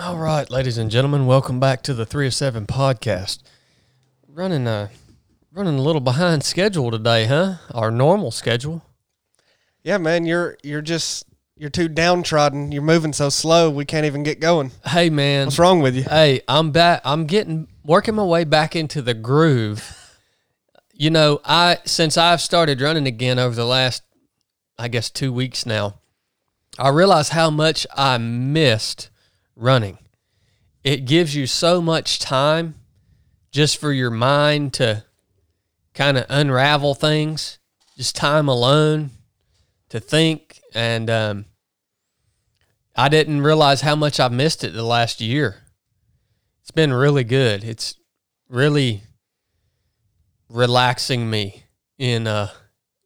All right, ladies and gentlemen, welcome back to the Three of Seven podcast. Running a running a little behind schedule today, huh? Our normal schedule. Yeah, man, you're you're just you're too downtrodden. You're moving so slow, we can't even get going. Hey, man. What's wrong with you? Hey, I'm back. I'm getting working my way back into the groove. You know, I since I've started running again over the last, I guess, two weeks now, I realize how much I missed running. It gives you so much time just for your mind to kind of unravel things, just time alone to think. And um, I didn't realize how much I missed it the last year. It's been really good. It's really relaxing me in uh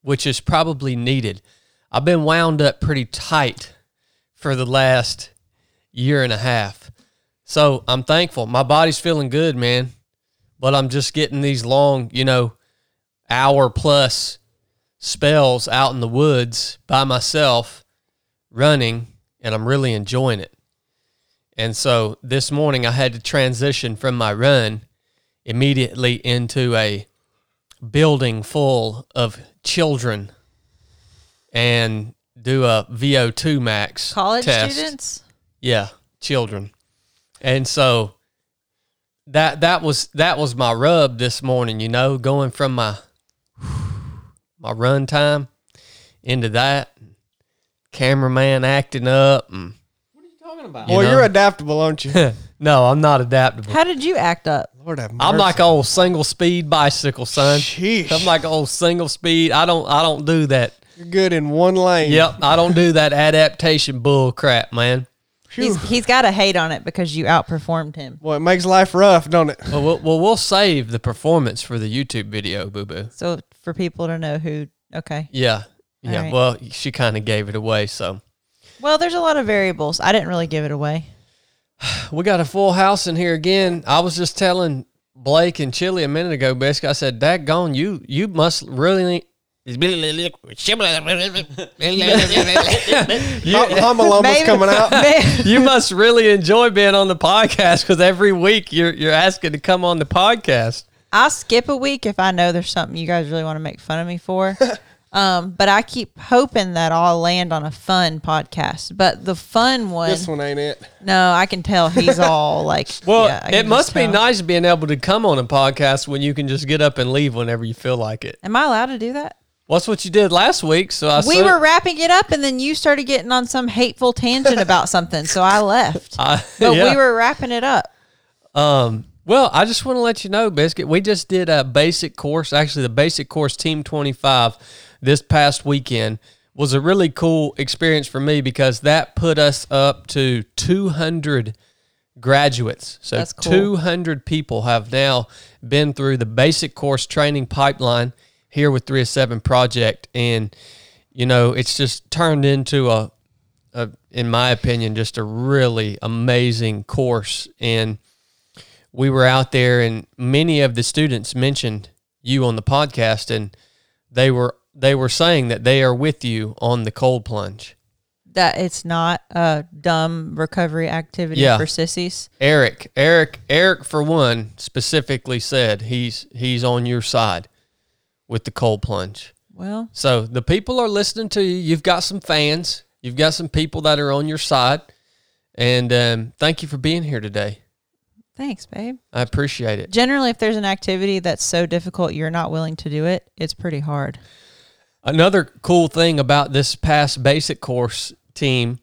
which is probably needed. I've been wound up pretty tight for the last year and a half. So I'm thankful. My body's feeling good, man. But I'm just getting these long, you know, hour plus spells out in the woods by myself running, and I'm really enjoying it. And so this morning I had to transition from my run immediately into a building full of children and do a VO2 max College test. students? Yeah, children. And so that that was that was my rub this morning, you know, going from my my run time into that. Cameraman acting up and What are you talking about? You Boy, know? you're adaptable, aren't you? no, I'm not adaptable. How did you act up? Lord have mercy. I'm like old single speed bicycle, son. Sheesh. I'm like old single speed. I don't I don't do that. you're good in one lane. Yep, I don't do that adaptation bull crap, man. He's he's got to hate on it because you outperformed him. Well, it makes life rough, don't it? Well, we'll, well, we'll save the performance for the YouTube video, boo boo. So for people to know who, okay. Yeah. Yeah. right. Well, she kind of gave it away. So Well, there's a lot of variables. I didn't really give it away. we got a full house in here again. I was just telling Blake and Chili a minute ago, basically, I said, Dad gone, you you must really Hum- Humaloma's Maybe- coming out. you must really enjoy being on the podcast because every week you're you're asking to come on the podcast. I'll skip a week if I know there's something you guys really want to make fun of me for. um, but I keep hoping that I'll land on a fun podcast. But the fun one, This one ain't it. no, I can tell he's all like. Well, yeah, I it can must just be tell. nice being able to come on a podcast when you can just get up and leave whenever you feel like it. Am I allowed to do that? Well, that's what you did last week. So I we were wrapping it up, and then you started getting on some hateful tangent about something, so I left. I- But yeah. we were wrapping it up. Um, well, I just want to let you know, Biscuit, we just did a basic course. Actually, the basic course Team 25 this past weekend was a really cool experience for me because that put us up to 200 graduates. So cool. 200 people have now been through the basic course training pipeline here with 3 of 7 Project. And, you know, it's just turned into a, a in my opinion, just a really amazing course. And we were out there and many of the students mentioned you on the podcast and they were they were saying that they are with you on the cold plunge. That it's not a dumb recovery activity Yeah. for sissies. Eric, Eric, Eric for one specifically said he's he's on your side with the cold plunge. Well, So the people are listening to you. You've got some fans. You've got some people that are on your side. And um, thank you for being here today. thanks, babe. I appreciate it. Generally, if there's an activity that's so difficult you're not willing to do it, it's pretty hard. Another cool thing about this past basic course team,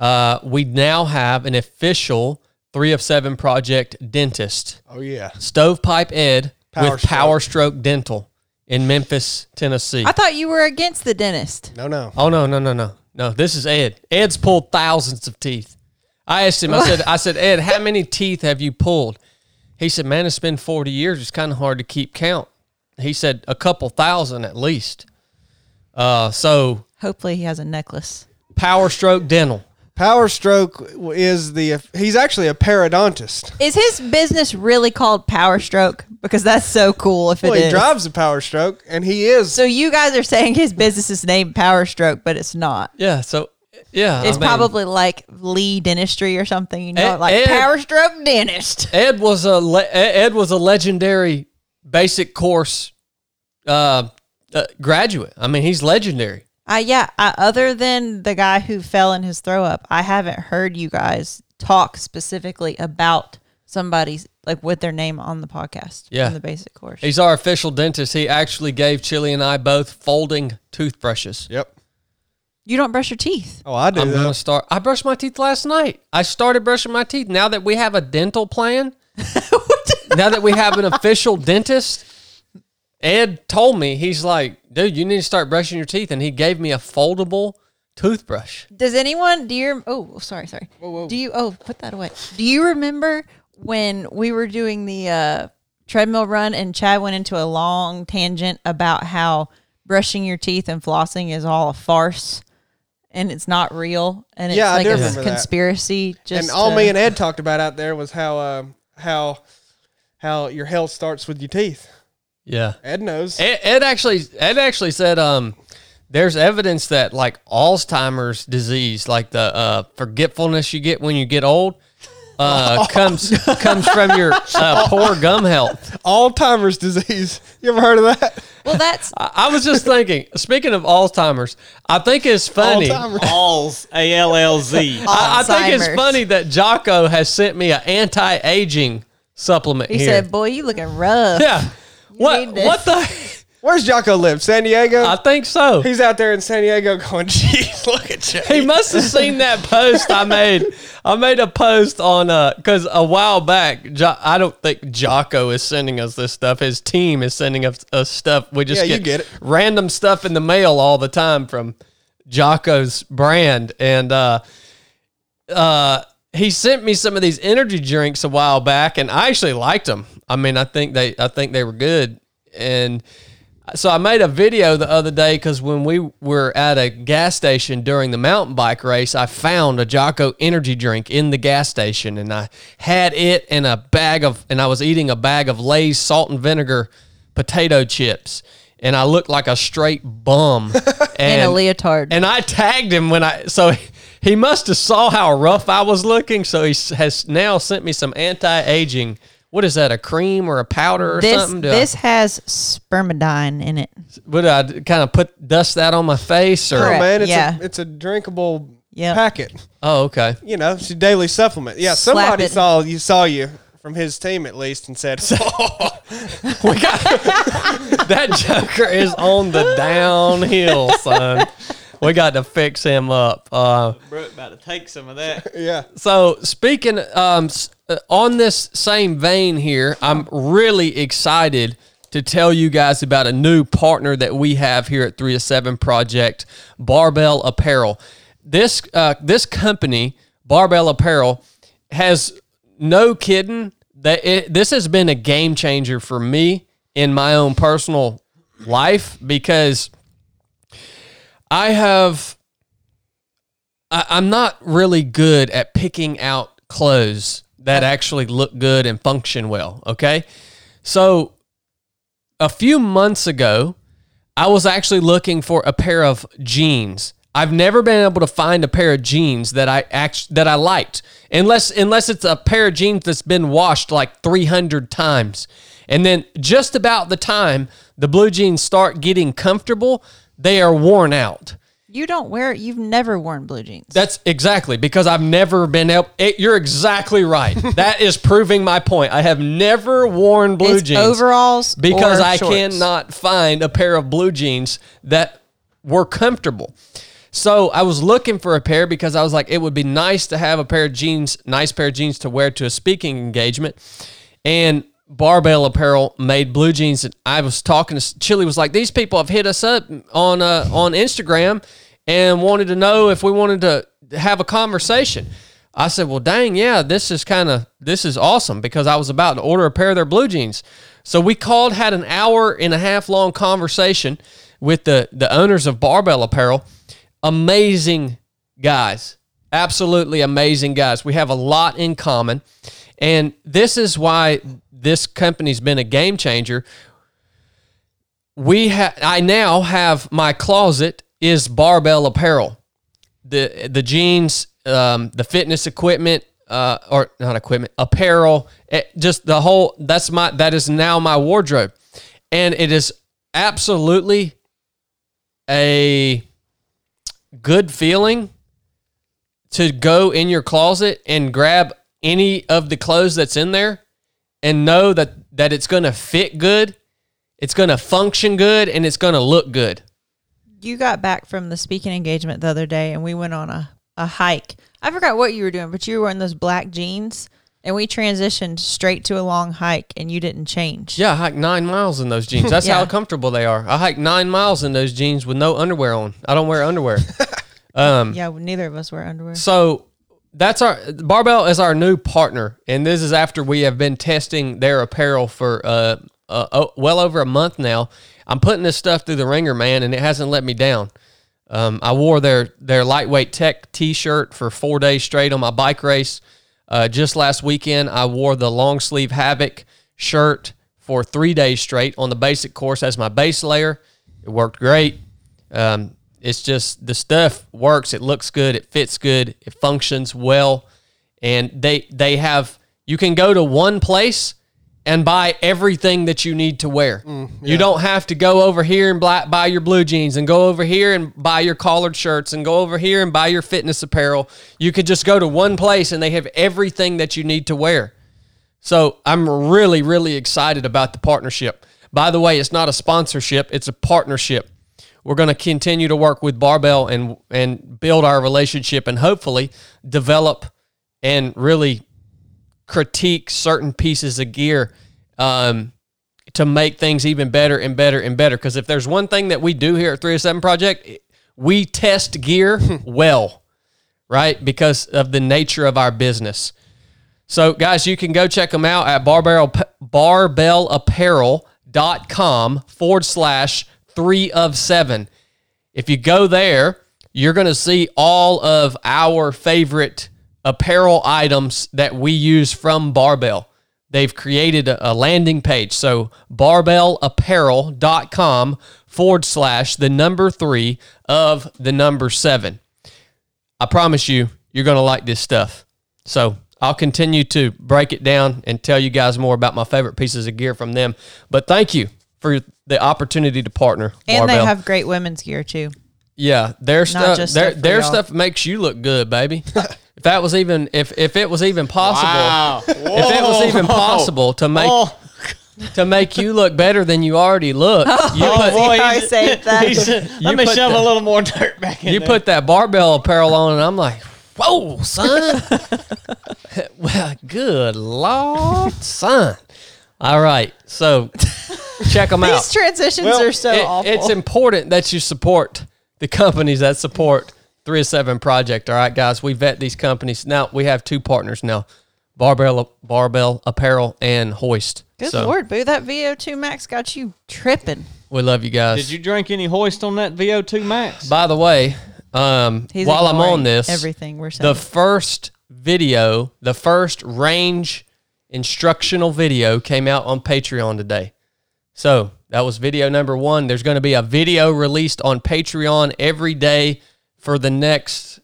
uh, we now have an official three of seven project dentist, Oh yeah. Stovepipe Ed Power with Power Stroke Dental in Memphis, Tennessee. I thought you were against the dentist. No, no. oh no, no, no, no, no! This is Ed. Ed's pulled thousands of teeth. I asked him. I said, I said, Ed, how many teeth have you pulled? He said, Man, it's been forty years. It's kind of hard to keep count. He said a couple thousand at least. Uh, so Hopefully, he has a necklace. Power Stroke Dental. Power Stroke is the. He's actually a periodontist. Is his business really called Power Stroke? Because that's so cool if it Well, is. he drives a Power Stroke, and he is. So you guys are saying his business is named Power Stroke, but it's not. Yeah. So Yeah, I It's mean- probably like Lee Dentistry or something. You know, Ed- like Ed- Power Stroke Dentist. Ed was a le- Ed was a legendary basic course uh, uh, graduate. I mean, he's legendary. Uh, yeah. I, other than the guy who fell in his throw up, I haven't heard you guys talk specifically about somebody's like with their name on the podcast. Yeah. in the basic course. He's our official dentist. He actually gave Chili and I both folding toothbrushes. Yep. you don't brush your teeth. Oh, I do. I'm though. gonna start. I brushed my teeth last night. I started brushing my teeth. Now that we have a dental plan, now that we have an official dentist, Ed told me he's like, dude, you need to start brushing your teeth, and he gave me a foldable toothbrush. Does anyone do you? Oh, sorry, sorry. Do you? Oh, put that away. Do you remember when we were doing the uh, treadmill run and Chad went into a long tangent about how brushing your teeth and flossing is all a farce and it's not real and it's Yeah, I like a remember that. conspiracy. Just and all to- me and Ed talked about out there was how uh, how how your health starts with your teeth. Yeah. Ed knows. Ed, Ed actually Ed actually said um there's evidence that like Alzheimer's disease, like the uh, forgetfulness you get when you get old, uh, comes comes from your uh, poor gum health. Alzheimer's disease. You ever heard of that? well, that's I, I was just thinking. Speaking of Alzheimer's, I think it's funny. Alzheimer's. Alls, A L L Z. I, I think it's Alzheimer's. funny that Jocko has sent me an anti-aging supplement he here. said, "Boy, you looking rough." yeah. What need this. what the? Where's Jocko live? San Diego. I think so. He's out there in San Diego going, "Jeez, look at you." He must have seen that post I made. I made a post on uh because a while back, jo- I don't think Jocko is sending us this stuff. His team is sending us, us stuff. We just Yeah, get, get it. random stuff in the mail all the time from Jocko's brand, and uh, uh, he sent me some of these energy drinks a while back, and I actually liked them. I mean, I think they, I think they were good, and so I made a video the other day because when we were at a gas station during the mountain bike race, I found a Jocko energy drink in the gas station, and I had it in a bag of, and I was eating a bag of Lay's salt and vinegar potato chips, and I looked like a straight bum. in and, a leotard. and I tagged him when I so he must have saw how rough I was looking, so he has now sent me some anti-aging. What is that? A cream or a powder or this something? Do I- this has spermidine in it. would I kind of put dust that on my face or? Oh, man, it's yeah. a it's a drinkable Yep. packet. Oh, okay. You know, it's a daily supplement. Yeah, Slap somebody it. saw you saw you from his team at least and said, We got that Joker is on the downhill, son. We got to fix him up. Uh, Brooke about to take some of that. "Yeah, So speaking um, uh, on this same vein here, I'm really excited to tell you guys about a new partner that we have here at Three to Seven Project, Barbell Apparel. This uh, this company, Barbell Apparel, has no kidding that it, this has been a game changer for me in my own personal life because I have I, I'm not really good at picking out clothes that actually look good and function well. Okay. So a few months ago, I was actually looking for a pair of jeans. I've never been able to find a pair of jeans that I act that I liked, unless unless it's a pair of jeans that's been washed like 300 times. And then just about the time the blue jeans start getting comfortable, they are worn out. You don't wear you've never worn blue jeans. That's exactly because I've never been able. Eh, it, you're exactly right. that is proving my point. I have never worn blue It's jeans overalls because I shorts. cannot find a pair of blue jeans that were comfortable. So I was looking for a pair because I was like, it would be nice to have a pair of jeans, nice pair of jeans to wear to a speaking engagement. And Barbell Apparel made blue jeans. And I was talking to Chili was like, these people have hit us up on uh, on Instagram and wanted to know if we wanted to have a conversation. I said, well, dang, yeah, this is kind of this is awesome because I was about to order a pair of their blue jeans. So we called, had an hour and a half long conversation with the the owners of Barbell Apparel. Amazing guys, absolutely amazing guys. We have a lot in common, and this is why this company's been a game changer. We ha- I now have my closet is Barbell Apparel the the jeans, um, the fitness equipment, uh, or not equipment, apparel, it, just the whole. That's my that is now my wardrobe, and it is absolutely a good feeling to go in your closet and grab any of the clothes that's in there and know that that it's going to fit good, it's going to function good and it's going to look good. You got back from the speaking engagement the other day and we went on a, a hike. I forgot what you were doing, but you were wearing those black jeans and we transitioned straight to a long hike and you didn't change. Yeah, I hiked 9 miles in those jeans. That's how comfortable they are. I hiked 9 miles in those jeans with no underwear on. I don't wear underwear. um Yeah, neither of us wear underwear. So that's our Barbell is our new partner, and this is after we have been testing their apparel for uh, uh oh, well over a month now. I'm putting this stuff through the ringer, man, and it hasn't let me down. Um, I wore their their lightweight tech T-shirt for four days straight on my bike race. Uh, just last weekend, I wore the long sleeve Havoc shirt for three days straight on the basic course as my base layer. It worked great. Um, it's just the stuff works. It looks good. It fits good. It functions well, and they they have. You can go to one place and buy everything that you need to wear. Mm, you don't have to go over here and buy, buy your blue jeans and go over here and buy your collared shirts and go over here and buy your fitness apparel. You could just go to one place and they have everything that you need to wear. So I'm really, really excited about the partnership. By the way, it's not a sponsorship, it's a partnership. We're going to continue to work with Barbell and and build our relationship and hopefully develop and really critique certain pieces of gear um, to make things even better and better and better. Because if there's one thing that we do here at 307 Project, we test gear well, right? Because of the nature of our business. So, guys, you can go check them out at barbell, barbellapparel.com forward slash three of seven. If you go there, you're going to see all of our favorite apparel items that we use from Barbell. They've created a, landing page. So, barbellapparel.com forward slash the number three of the number seven. I promise you, you're going to like this stuff. So I'll continue to break it down and tell you guys more about my favorite pieces of gear from them. But thank you for the opportunity to partner. And Barbell. they have great women's gear too. yeah, their stuff, their stuff their y'all. stuff makes you look good, baby. if that was even if if it was even possible, Wow. if it was even possible to make Oh, to make you look better than you already look, you oh put boy, I he's- saved that. he's- let me put shove the- a little more dirt back in you there. put that barbell apparel on, and I'm like, whoa, son. well, good lord, son. All right, so check them out. These transitions Well, are so It- awful. it's important that you support the companies that support 307 Project. All right, guys, we vet these companies. Now we have two partners now, Barbell Barbell Apparel and Hoist. Good So, lord, boo! That VO2 Max got you tripping. we love you guys. Did you drink any hoist on that VO2 Max? By the way, um, He's while I'm on this, everything we're saying. the first video, the first range instructional video came out on Patreon today. So that was video number one. There's going to be a video released on Patreon every day for the next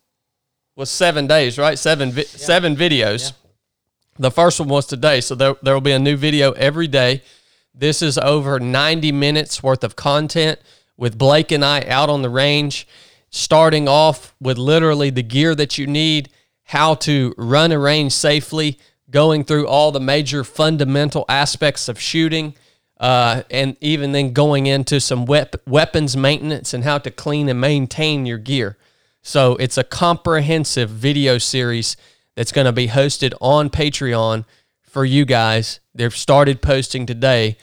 was seven days, right? Seven vi- seven videos. The first one was today, so there there will be a new video every day. This is over 90 minutes worth of content with Blake and I out on the range, starting off with literally the gear that you need, how to run a range safely, going through all the major fundamental aspects of shooting, uh, and even then going into some wep- weapons maintenance and how to clean and maintain your gear. So it's a comprehensive video series that's going to be hosted on Patreon for you guys. They've started posting today.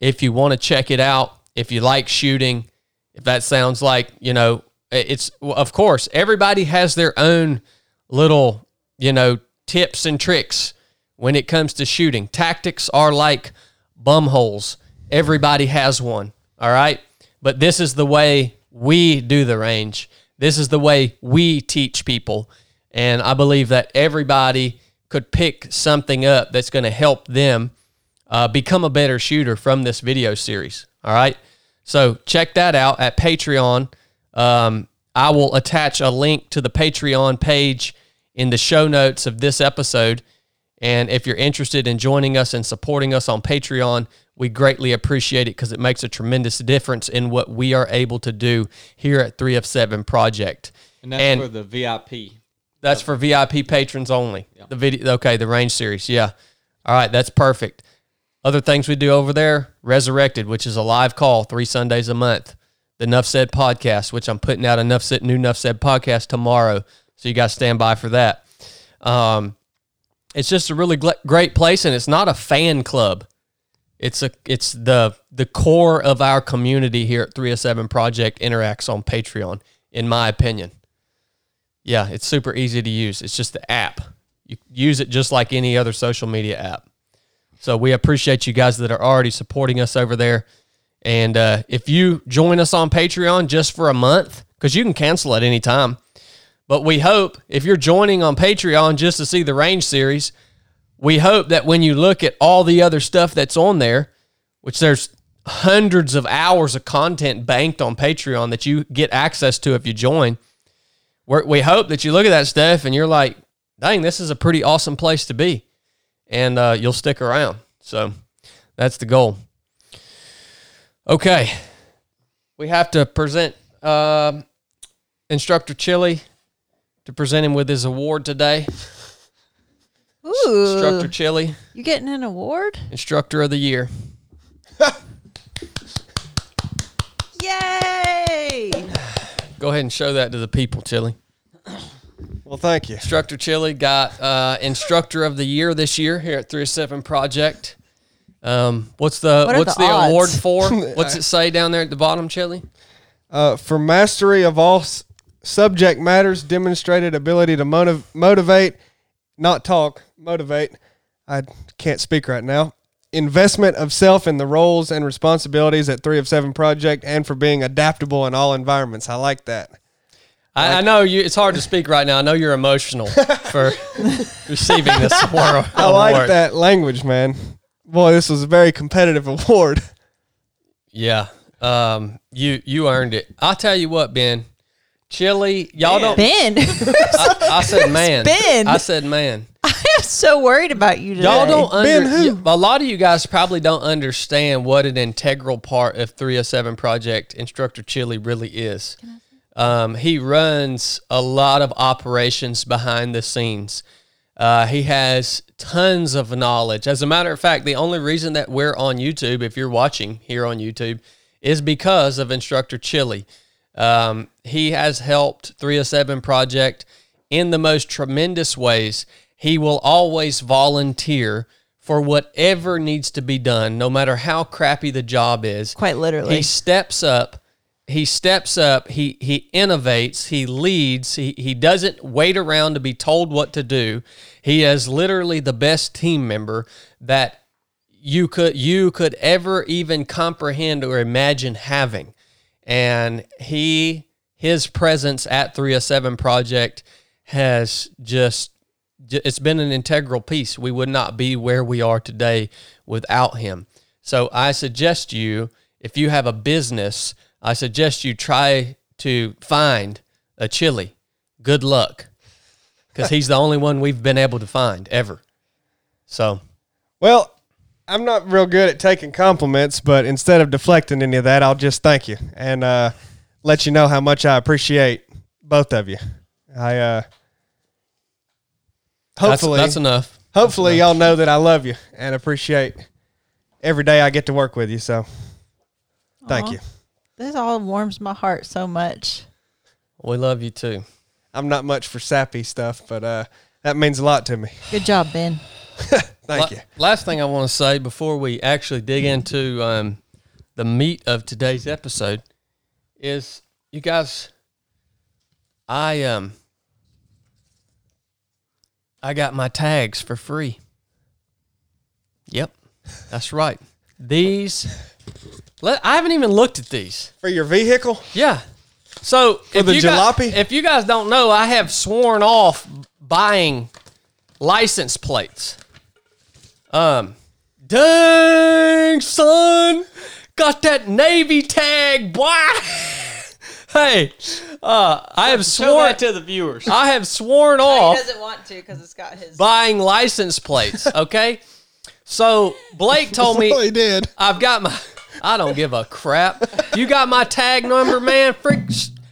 If you want to check it out, if you like shooting, if that sounds like, you know, it's of course, everybody has their own little, you know, tips and tricks when it comes to shooting. Tactics are like bum holes. Everybody has one. All right. But this is the way we do the range. This is the way we teach people. And I believe that everybody could pick something up that's going to help them uh, become a better shooter from this video series. All right. So check that out at Patreon. Um, I will attach a link to the Patreon page in the show notes of this episode. And if you're interested in joining us and supporting us on Patreon, we greatly appreciate it because it makes a tremendous difference in what we are able to do here at 3 of 7 Project. And that's And- for the VIP. That's for VIP patrons only. The video, okay, the range series, yeah. All right, that's perfect. Other things we do over there: Resurrected, which is a live call three Sundays a month. The Nuff Said podcast, which I'm putting out a Nuff Said new Nuff Said podcast tomorrow, so you guys stand by for that. Um, it's just a really great place, and it's not a fan club. It's a it's the the core of our community here at 307 Project interacts on Patreon, in my opinion. Yeah, it's super easy to use. It's just the app. You use it just like any other social media app. So we appreciate you guys that are already supporting us over there. And uh, if you join us on Patreon just for a month, because you can cancel at any time, but we hope if you're joining on Patreon just to see the range series, we hope that when you look at all the other stuff that's on there, which there's hundreds of hours of content banked on Patreon that you get access to if you join, we're, hope that you look at that stuff and you're like, dang, this is a pretty awesome place to be. And uh, you'll stick around. So that's the goal. Okay. We have to present um Instructor Chili to present him with his award today. Ooh, Instructor Chili, you getting an award? Instructor of the Year. Yay! Go ahead and show that to the people, Chili. Well, thank you. Instructor Chili got uh, Instructor of the Year this year here at 307 Project. Um, what's the What are what's the the, award for? What's it say down there at the bottom, Chili? Uh, for mastery of all s- subject matters, demonstrated ability to motiv- motivate, not talk, motivate. I can't speak right now. Investment of self in the roles and responsibilities at Three of Seven Project, and for being adaptable in all environments. I like that. I, I know you. It's hard to speak right now. I know you're emotional for receiving this award. I like that language, man. Boy, this was a very competitive award. Yeah. Um. You you earned it. I'll tell you what, Ben. Chili, y'all don't. Ben, I, I said man. Ben. I said man. I'm so worried about you today. Y'all don't Ben under, who? y- a lot of you guys probably don't understand what an integral part of 307 Project Instructor Chili really is. Um, he runs a lot of operations behind the scenes. Uh, he has tons of knowledge. As a matter of fact, the only reason that we're on YouTube, if you're watching here on YouTube, is because of Instructor Chili. Um, he has helped 307 Project in the most tremendous ways. He will always volunteer for whatever needs to be done, no matter how crappy the job is. Quite literally. He steps up. He steps up. He he innovates. He leads. He he doesn't wait around to be told what to do. He is literally the best team member that you could you could ever even comprehend or imagine having. And he his presence at 307 project has just it's been an integral piece. We would not be where we are today without him. So I suggest you, if you have a business, I suggest you try to find a chili. Good luck, because he's the only one we've been able to find ever. So Well, I'm not real good at taking compliments, but instead of deflecting any of that, I'll just thank you and uh, let you know how much I appreciate both of you. I uh, that's, hopefully that's enough. hopefully y'all know that I love you and appreciate every day I get to work with you. So thank Aw. you. This all warms my heart so much. We love you too. I'm not much for sappy stuff, but uh, that means a lot to me. Good job, Ben. Thank La- you. Last thing I want to say before we actually dig into um, the meat of today's episode is, you guys, I um, I got my tags for free. Yep, that's right. These, let, I haven't even looked at these. For your vehicle, Yeah. So for the you guys- jalopy? if you guys don't know, I have sworn off buying license plates. Um, dang son, got that Navy tag, boy. Hey, uh, I have Show sworn. that to the viewers. I have sworn off He doesn't want to because it's got his. buying license plates. Okay, so Blake told me Well, he did. I've got my. I don't give a crap. You got my tag number, man. Freak.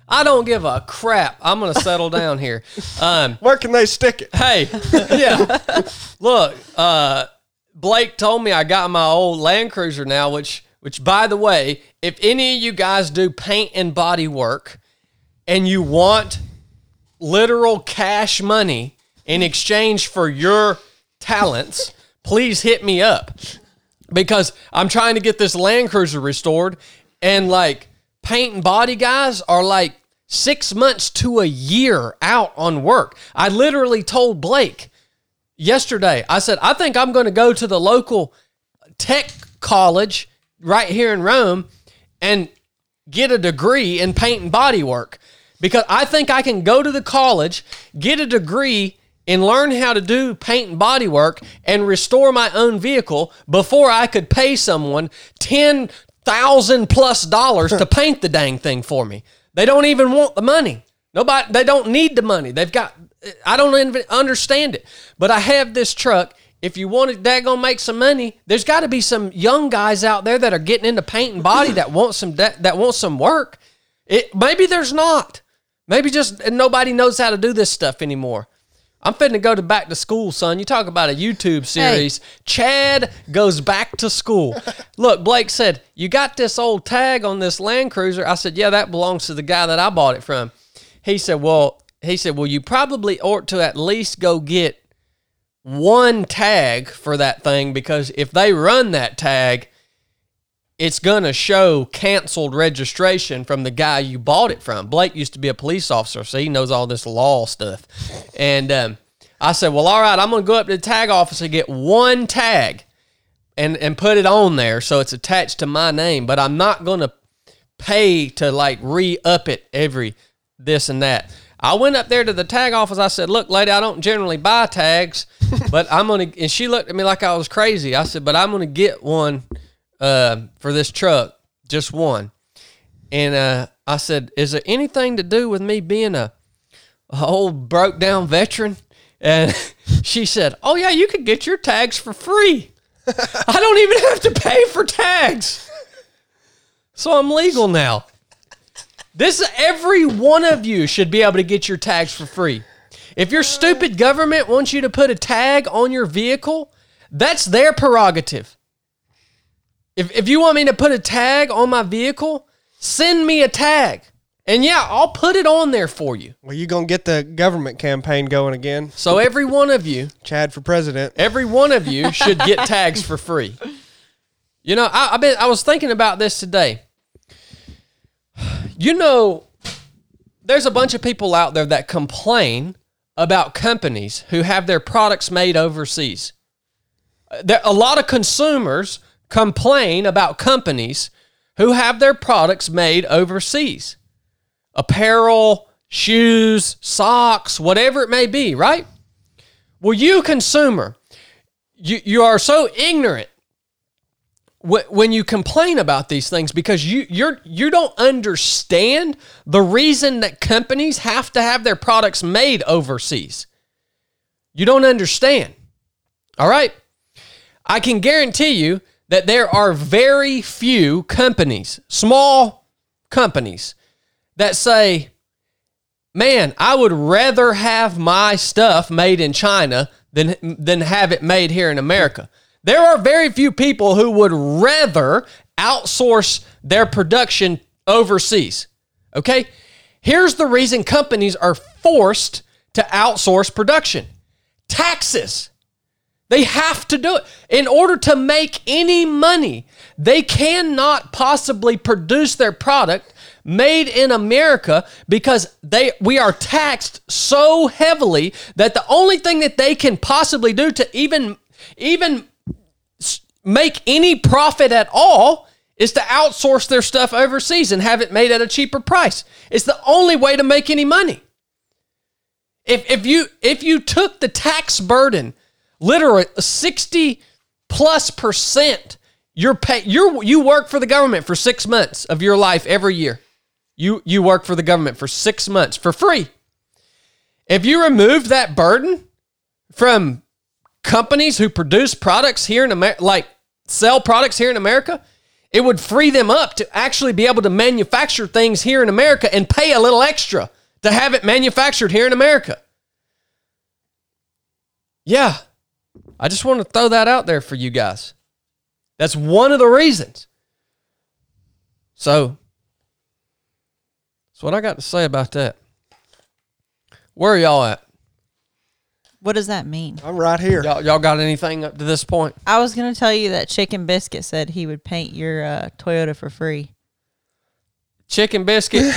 I don't give a crap. I'm gonna settle down here. Um, Where can they stick it? hey, yeah. Look, uh, Blake told me I got my old Land Cruiser now, which, which by the way, if any of you guys do paint and body work, and you want literal cash money in exchange for your talents, please hit me up because I'm trying to get this Land Cruiser restored, and like paint and body guys are like six months to a year out on work. I literally told Blake yesterday, I said, I think I'm going to go to the local tech college right here in Rome and get a degree in paint and body work because I think I can go to the college, get a degree, and learn how to do paint and body work and restore my own vehicle before I could pay someone ten thousand plus dollars to paint the dang thing for me. They don't even want the money. Nobody. They don't need the money. They've got. I don't even understand it. But I have this truck. If you want that going to make some money, there's got to be some young guys out there that are getting into paint and body that want some that, that want some work. It maybe there's not. Maybe just nobody knows how to do this stuff anymore. I'm finna go to back to school, son. You talk about a YouTube series. Chad goes back to school. Look, Blake said, You got this old tag on this Land Cruiser. I said, Yeah, that belongs to the guy that I bought it from. He said, Well, he said, Well, you probably ought to at least go get one tag for that thing because if they run that tag, it's going to show canceled registration from the guy you bought it from. Blake used to be a police officer, so he knows all this law stuff. And um, I said, Well, all right, I'm going to go up to the tag office and get one tag and, and put it on there so it's attached to my name, but I'm not going to pay to like re up it every this and that. I went up there to the tag office. I said, Look, lady, I don't generally buy tags, but I'm to, and she looked at me like I was crazy. I said, But I'm going to get one uh, for this truck, just one. And uh, I said, "Is there anything to do with me being a, a old broke down veteran?" And she said, "Oh yeah, you could get your tags for free. I don't even have to pay for tags, so I'm legal now." This every one of you should be able to get your tags for free. If your stupid government wants you to put a tag on your vehicle, that's their prerogative. If, if you want me to put a tag on my vehicle, send me a tag. And yeah, I'll put it on there for you. Well, you're gonna get the government campaign going again? So every one of you, Chad for president. every one of you should get tags for free. You know, I, I been I was thinking about this today. You know, there's a bunch of people out there that complain about companies who have their products made overseas. There, a lot of consumers complain about companies who have their products made overseas. Apparel, shoes, socks, whatever it may be, right? Well, you consumer, you, you are so ignorant when you complain about these things because you you're you don't understand the reason that companies have to have their products made overseas. You don't understand. All right? I can guarantee you that there are very few companies, small companies that say, "Man, I would rather have my stuff made in China than than have it made here in America." There are very few people who would rather outsource their production overseas. Okay? Here's the reason companies are forced to outsource production. Taxes. They have to do it. In order to make any money, they cannot possibly produce their product made in America because they we are taxed so heavily that the only thing that they can possibly do to even even make any profit at all is to outsource their stuff overseas and have it made at a cheaper price. It's the only way to make any money. If if you if you took the tax burden literally 60 plus percent you're pay you're you work for the government for 6 months of your life every year You you work for the government for six months for free. If you removed that burden from companies who produce products here in America, like sell products here in America, it would free them up to actually be able to manufacture things here in America and pay a little extra to have it manufactured here in America. Yeah. I just want to throw that out there for you guys. That's one of the reasons. So, that's what I got to say about that. Where are y'all at? What does that mean? I'm right here. Y'all, y'all got anything up to this point? I was gonna tell you that Chicken Biscuit said he would paint your uh, Toyota for free. Chicken biscuit.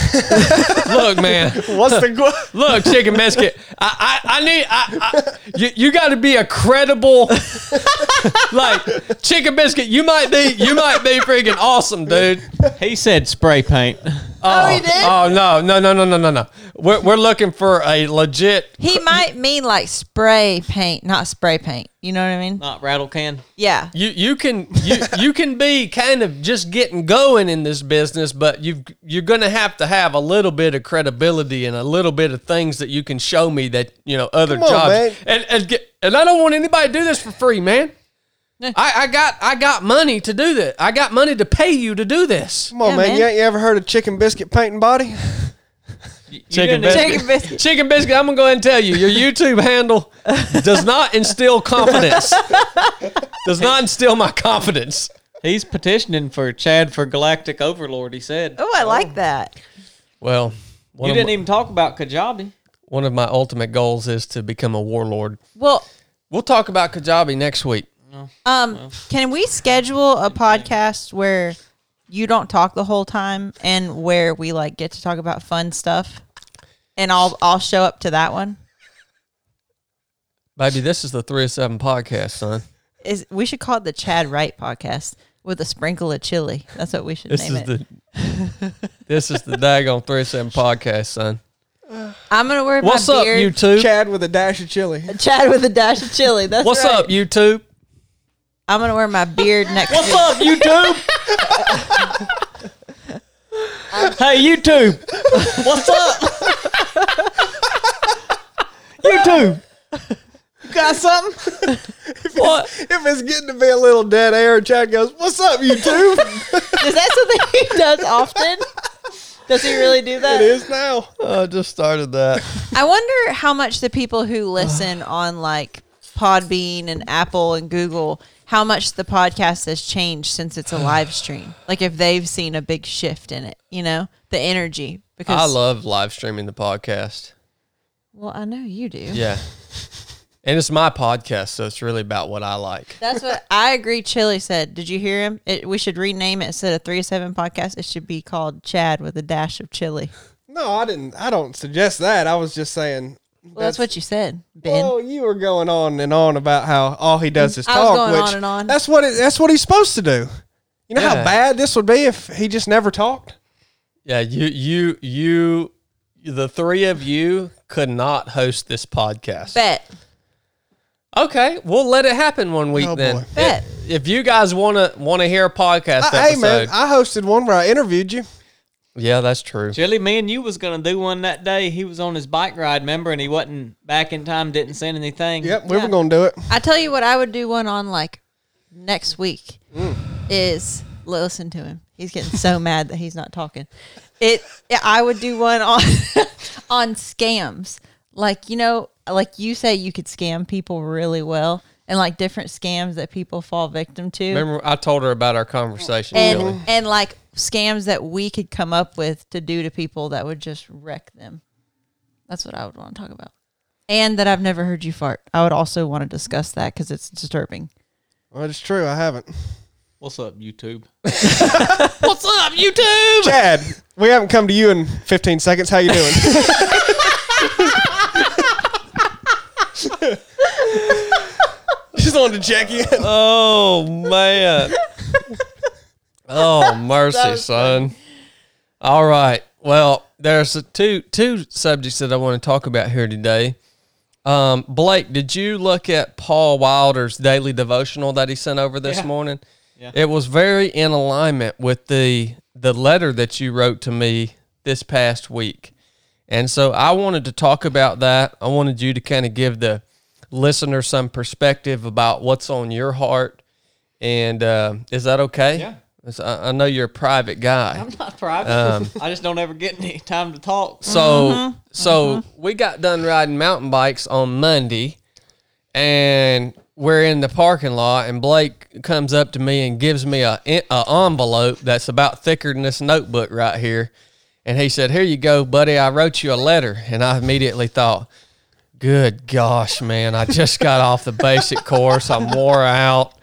Look, man. What's the qu- Look, chicken biscuit. I, I, I need. I, I, you, you got to be a credible. like chicken biscuit. You might be. You might be freaking awesome, dude. He said spray paint. Oh, oh, he oh, did? Oh no, no, no, no, no, no, no. We're we're looking for a legit. He might mean like spray paint, not spray paint. You know what I mean? Not rattle can. Yeah. You you can you you can be kind of just getting going in this business, but you you're gonna have to have a little bit of credibility and a little bit of things that you can show me that you know other Come on, jobs man. and and get and I don't want anybody to do this for free, man. I, I got I got money to do that. I got money to pay you to do this. Come on, Yeah, man. man. You, ain't you ever heard of chicken biscuit painting body? Chicken biscuit. Chicken biscuit. Chicken biscuit. I'm gonna go ahead and tell you, your YouTube handle does not instill confidence. does not instill my confidence. He's petitioning for Chad for Galactic Overlord. He said. Oh, I like that. Well, one, you of, didn't my, even talk about Kajabi. one of my ultimate goals is to become a warlord. Well, We'll talk about Kajabi next week. Um, can we schedule a podcast where you don't talk the whole time and where we like get to talk about fun stuff? And I'll I'll show up to that one. Baby, this is the 307 podcast, son. Is we should call it the Chad Wright podcast with a sprinkle of chili. That's what we should This name is it. the This is the daggone 307 podcast, son. I'm gonna wear What's my up, beard. YouTube? Chad with a dash of chili. Chad with a dash of chili. That's What's right. up, YouTube? I'm gonna wear my beard next What's week. up, YouTube? hey, YouTube. What's up? YouTube. You got something? What? If it's getting to be a little dead air, Chad goes, "What's up, YouTube?" Is that something he does often? Does he really do that? it is now. Oh, I just started that. I wonder how much the people who listen on like Podbean and Apple and Google, how much the podcast has changed since it's a live stream. Like if they've seen a big shift in it, you know, the energy. Because I love live streaming the podcast. well, I know you do. Yeah. And it's my podcast, so it's really about what I like. That's what I agree. Chili said. Did you hear him? It, we should rename it instead of three seven podcast. It should be called Chad with a dash of chili. No, I didn't. I don't suggest that. I was just saying. Well, that's, what you said, Ben. Oh, you were going on and on about how all he does is I was talk. going which on and on. That's what. It, that's what he's supposed to do. You know Yeah. how bad this would be if he just never talked. Yeah, you you you the three of you could not host this podcast. Bet. Okay, we'll let it happen one week Oh, then. boy. Bet. If you guys want to want to hear a podcast I, hey man, I hosted one where I interviewed you. Yeah, that's true. Chili, me and you was gonna do one that day. He was on his bike ride, remember, and he wasn't back in time, didn't send anything. Yep, we Yeah. were gonna do it. I tell you what, I would do one on like next week. Mm. Is listen to him. He's getting so mad that he's not talking. It. I would do one on on scams. Like you know, like you say, you could scam people really well, and like different scams that people fall victim to, Remember, I told her about our conversation. and Billy. and like scams that we could come up with to do to people that would just wreck them. That's what I would want to talk about. And that I've never heard you fart. I would also want to discuss that because it's disturbing. Well, it's true. I haven't. What's up, YouTube? What's up, YouTube? Chad, we haven't come to you in 15 seconds. How you doing? Just wanted to check in. Oh man. Oh mercy, son. All right. Well, there's a two two subjects that I want to talk about here today. Um, Blake, did you look at Paul Wilder's daily devotional that he sent over this Yeah. morning? Yeah. It was very in alignment with the the letter that you wrote to me this past week. And so I wanted to talk about that. I wanted you to kind of give the listener some perspective about what's on your heart. And uh, is that okay? Yeah. I I know you're a private guy. I'm not private. Um, I just don't ever get any time to talk. So so we got done riding mountain bikes on Monday, and we're in the parking lot, and Blake comes up to me and gives me a, a envelope that's about thicker than this notebook right here, and he said, "Here you go, buddy. I wrote you a letter," and I immediately thought. Good gosh, man! I just got off the basic course. I'm wore out.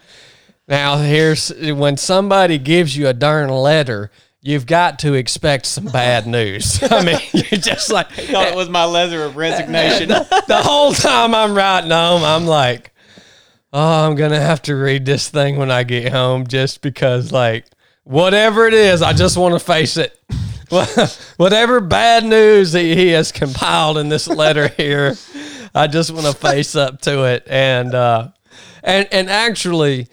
Now here's when somebody gives you a darn letter, you've got to expect some bad news. I mean, you're just like thought it was my letter of resignation. the whole time I'm writing home, I'm like, oh, I'm gonna have to read this thing when I get home, just because, like, whatever it is, I just want to face it. whatever bad news he, he has compiled in this letter here, I just want to face up to it. And uh, and and actually,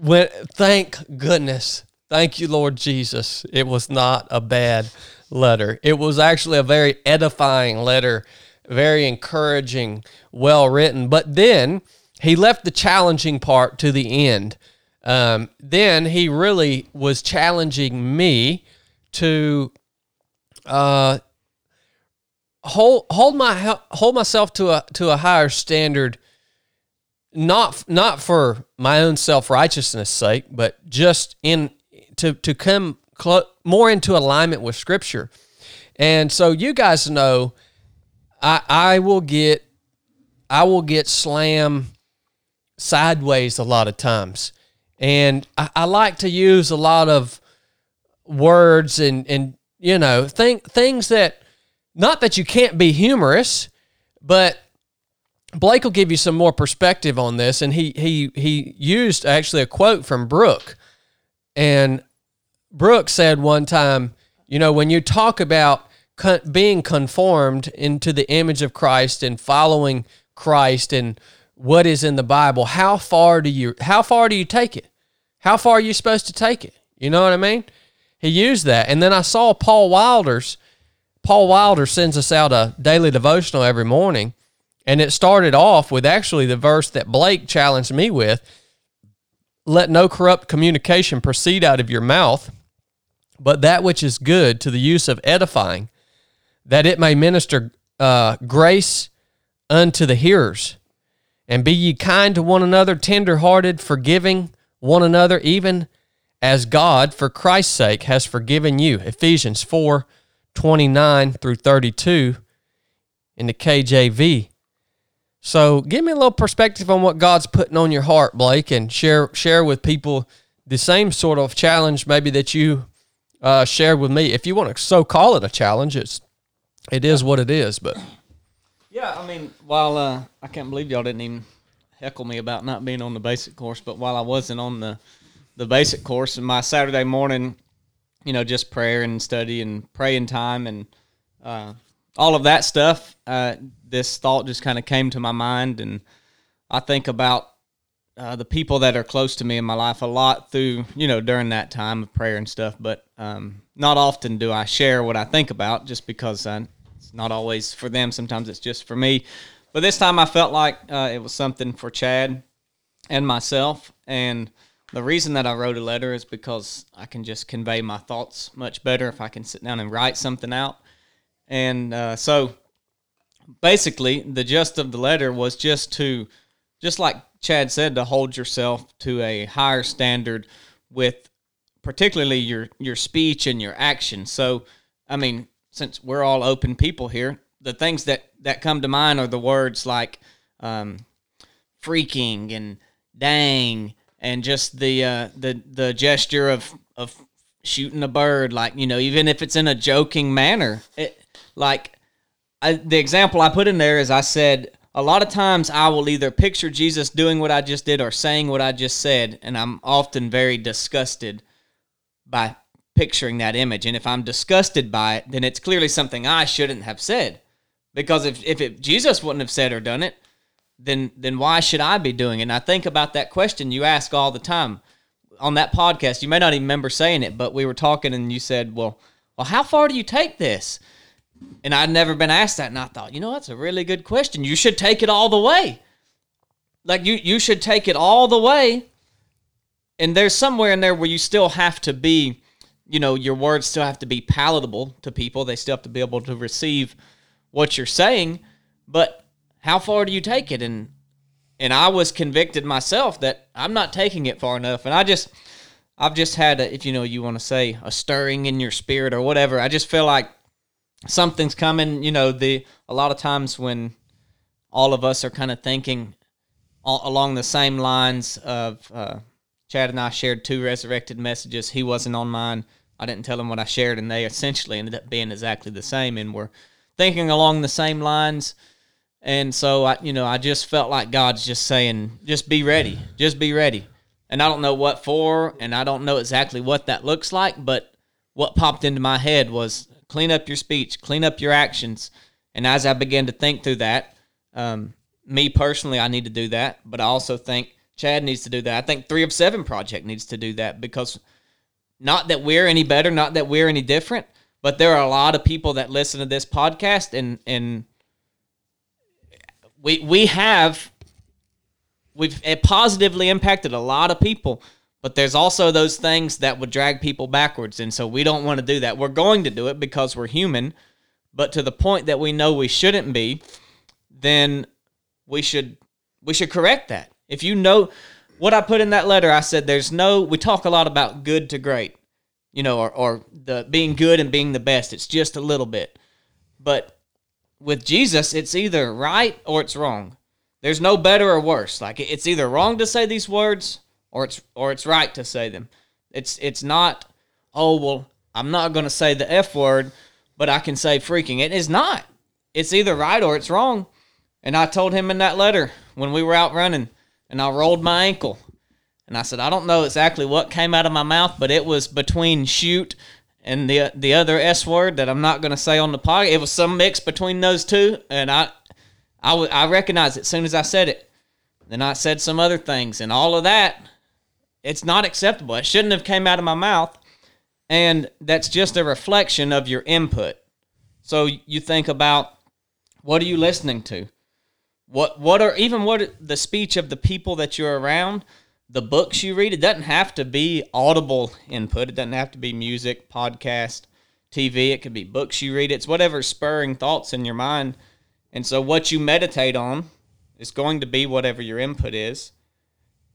when thank goodness, thank you, Lord Jesus, it was not a bad letter. It was actually a very edifying letter, very encouraging, well written. But then he left the challenging part to the end. Um, then he really was challenging me to uh, hold hold my hold myself to a to a higher standard not not for my own self-righteousness sake but just in to to come clo- more into alignment with scripture. And so you guys know i i will get i will get slam sideways a lot of times. And i, I like to use a lot of words and and you know think things that not that you can't be humorous but Blake will give you some more perspective on this, and he he he used actually a quote from Brooke, and Brooke said one time, you know, when you talk about being conformed into the image of Christ and following Christ and what is in the Bible, how far do you how far do you take it? How far are you supposed to take it? You know what I mean? He used that, and then I saw Paul Wilder's. Paul Wilder sends us out a daily devotional every morning and it started off with actually the verse that Blake challenged me with let no corrupt communication proceed out of your mouth, but that which is good to the use of edifying, that it may minister uh, grace unto the hearers. And be ye kind to one another, tender hearted, forgiving one another, even as God, for Christ's sake, has forgiven you. Ephesians 4 29 through 32 in the KJV. So give me a little perspective on what God's putting on your heart, Blake, and share share with people the same sort of challenge maybe that you uh, shared with me. If you want to so call it a challenge, it's it is what it is. But Yeah, I mean, while uh, I can't believe y'all didn't even heckle me about not being on the basic course, but while I wasn't on the the basic course, and my Saturday morning, you know, just prayer and study and praying time and uh, all of that stuff, uh, this thought just kind of came to my mind, and I think about uh, the people that are close to me in my life a lot through you know during that time of prayer and stuff but um, not often do i share what i think about just because uh, it's not always for them sometimes it's just for me. But this time i felt like uh, it was something for chad and myself and the reason that i wrote a letter is because i can just convey my thoughts much better if i can sit down and write something out. And uh, so basically the gist of the letter was just to just like Chad said, to hold yourself to a higher standard with particularly your your speech and your action. So, I mean, since we're all open people here, the things that that come to mind are the words like um, freaking and dang, and just the uh, the the gesture of of shooting a bird, like you know, even if it's in a joking manner, it like I, the example I put in there is I said a lot of times I will either picture Jesus doing what I just did or saying what I just said, and I'm often very disgusted by picturing that image. And if I'm disgusted by it, then it's clearly something I shouldn't have said. Because if, if it, Jesus wouldn't have said or done it, then then why should I be doing it? And I think about that question you ask all the time on that podcast. You may not even remember saying it, but we were talking and you said, "Well, well, how far do you take this? And I'd never been asked that, and I thought, you know, that's a really good question. You should take it all the way. Like you, you should take it all the way. And there's somewhere in there where you still have to be, you know, your words still have to be palatable to people. They still have to be able to receive what you're saying. But how far do you take it? And and I was convicted myself that I'm not taking it far enough. And I just, I've just had, a, if you know, you want to say a stirring in your spirit or whatever. I just feel like something's coming. You know, the a lot of times when all of us are kind of thinking all, along the same lines of uh, Chad and I shared two resurrected messages. He wasn't on mine. I didn't tell him what I shared, and they essentially ended up being exactly the same. And we're thinking along the same lines. And so I, you know, I just felt like God's just saying, just be ready, just be ready. And I don't know what for, and I don't know exactly what that looks like, but what popped into my head was clean up your speech, clean up your actions. And as I began to think through that, um, me personally, I need to do that, but I also think Chad needs to do that. I think 307 Project needs to do that because not that we're any better, not that we're any different, but there are a lot of people that listen to this podcast and and we we have we've it positively impacted a lot of people but there's also those things that would drag people backwards and so we don't want to do that we're going to do it because we're human but to the point that we know we shouldn't be then we should we should correct that if you know what i put in that letter i said there's no we talk a lot about good to great you know or, or the being good and being the best it's just a little bit but with Jesus, it's either right or it's wrong. There's no better or worse. Like it's either wrong to say these words or it's or it's right to say them. It's it's not oh well, I'm not going to say the F word, but I can say freaking. It is not. It's either right or it's wrong. And I told him in that letter when we were out running and I rolled my ankle. And I said, I don't know exactly what came out of my mouth, but it was between shoot and the the other S word that I'm not going to say on the podcast. It was some mix between those two, and I I, w- I recognized it as soon as I said it. Then I said some other things, and all of that, it's not acceptable. It shouldn't have came out of my mouth, and that's just a reflection of your input. So you think about what are you listening to? What what are even what the speech of the people that you're around? the books you read, it doesn't have to be audible input. It doesn't have to be music, podcast, TV. It could be books you read. It's whatever spurring thoughts in your mind. And so what you meditate on is going to be whatever your input is.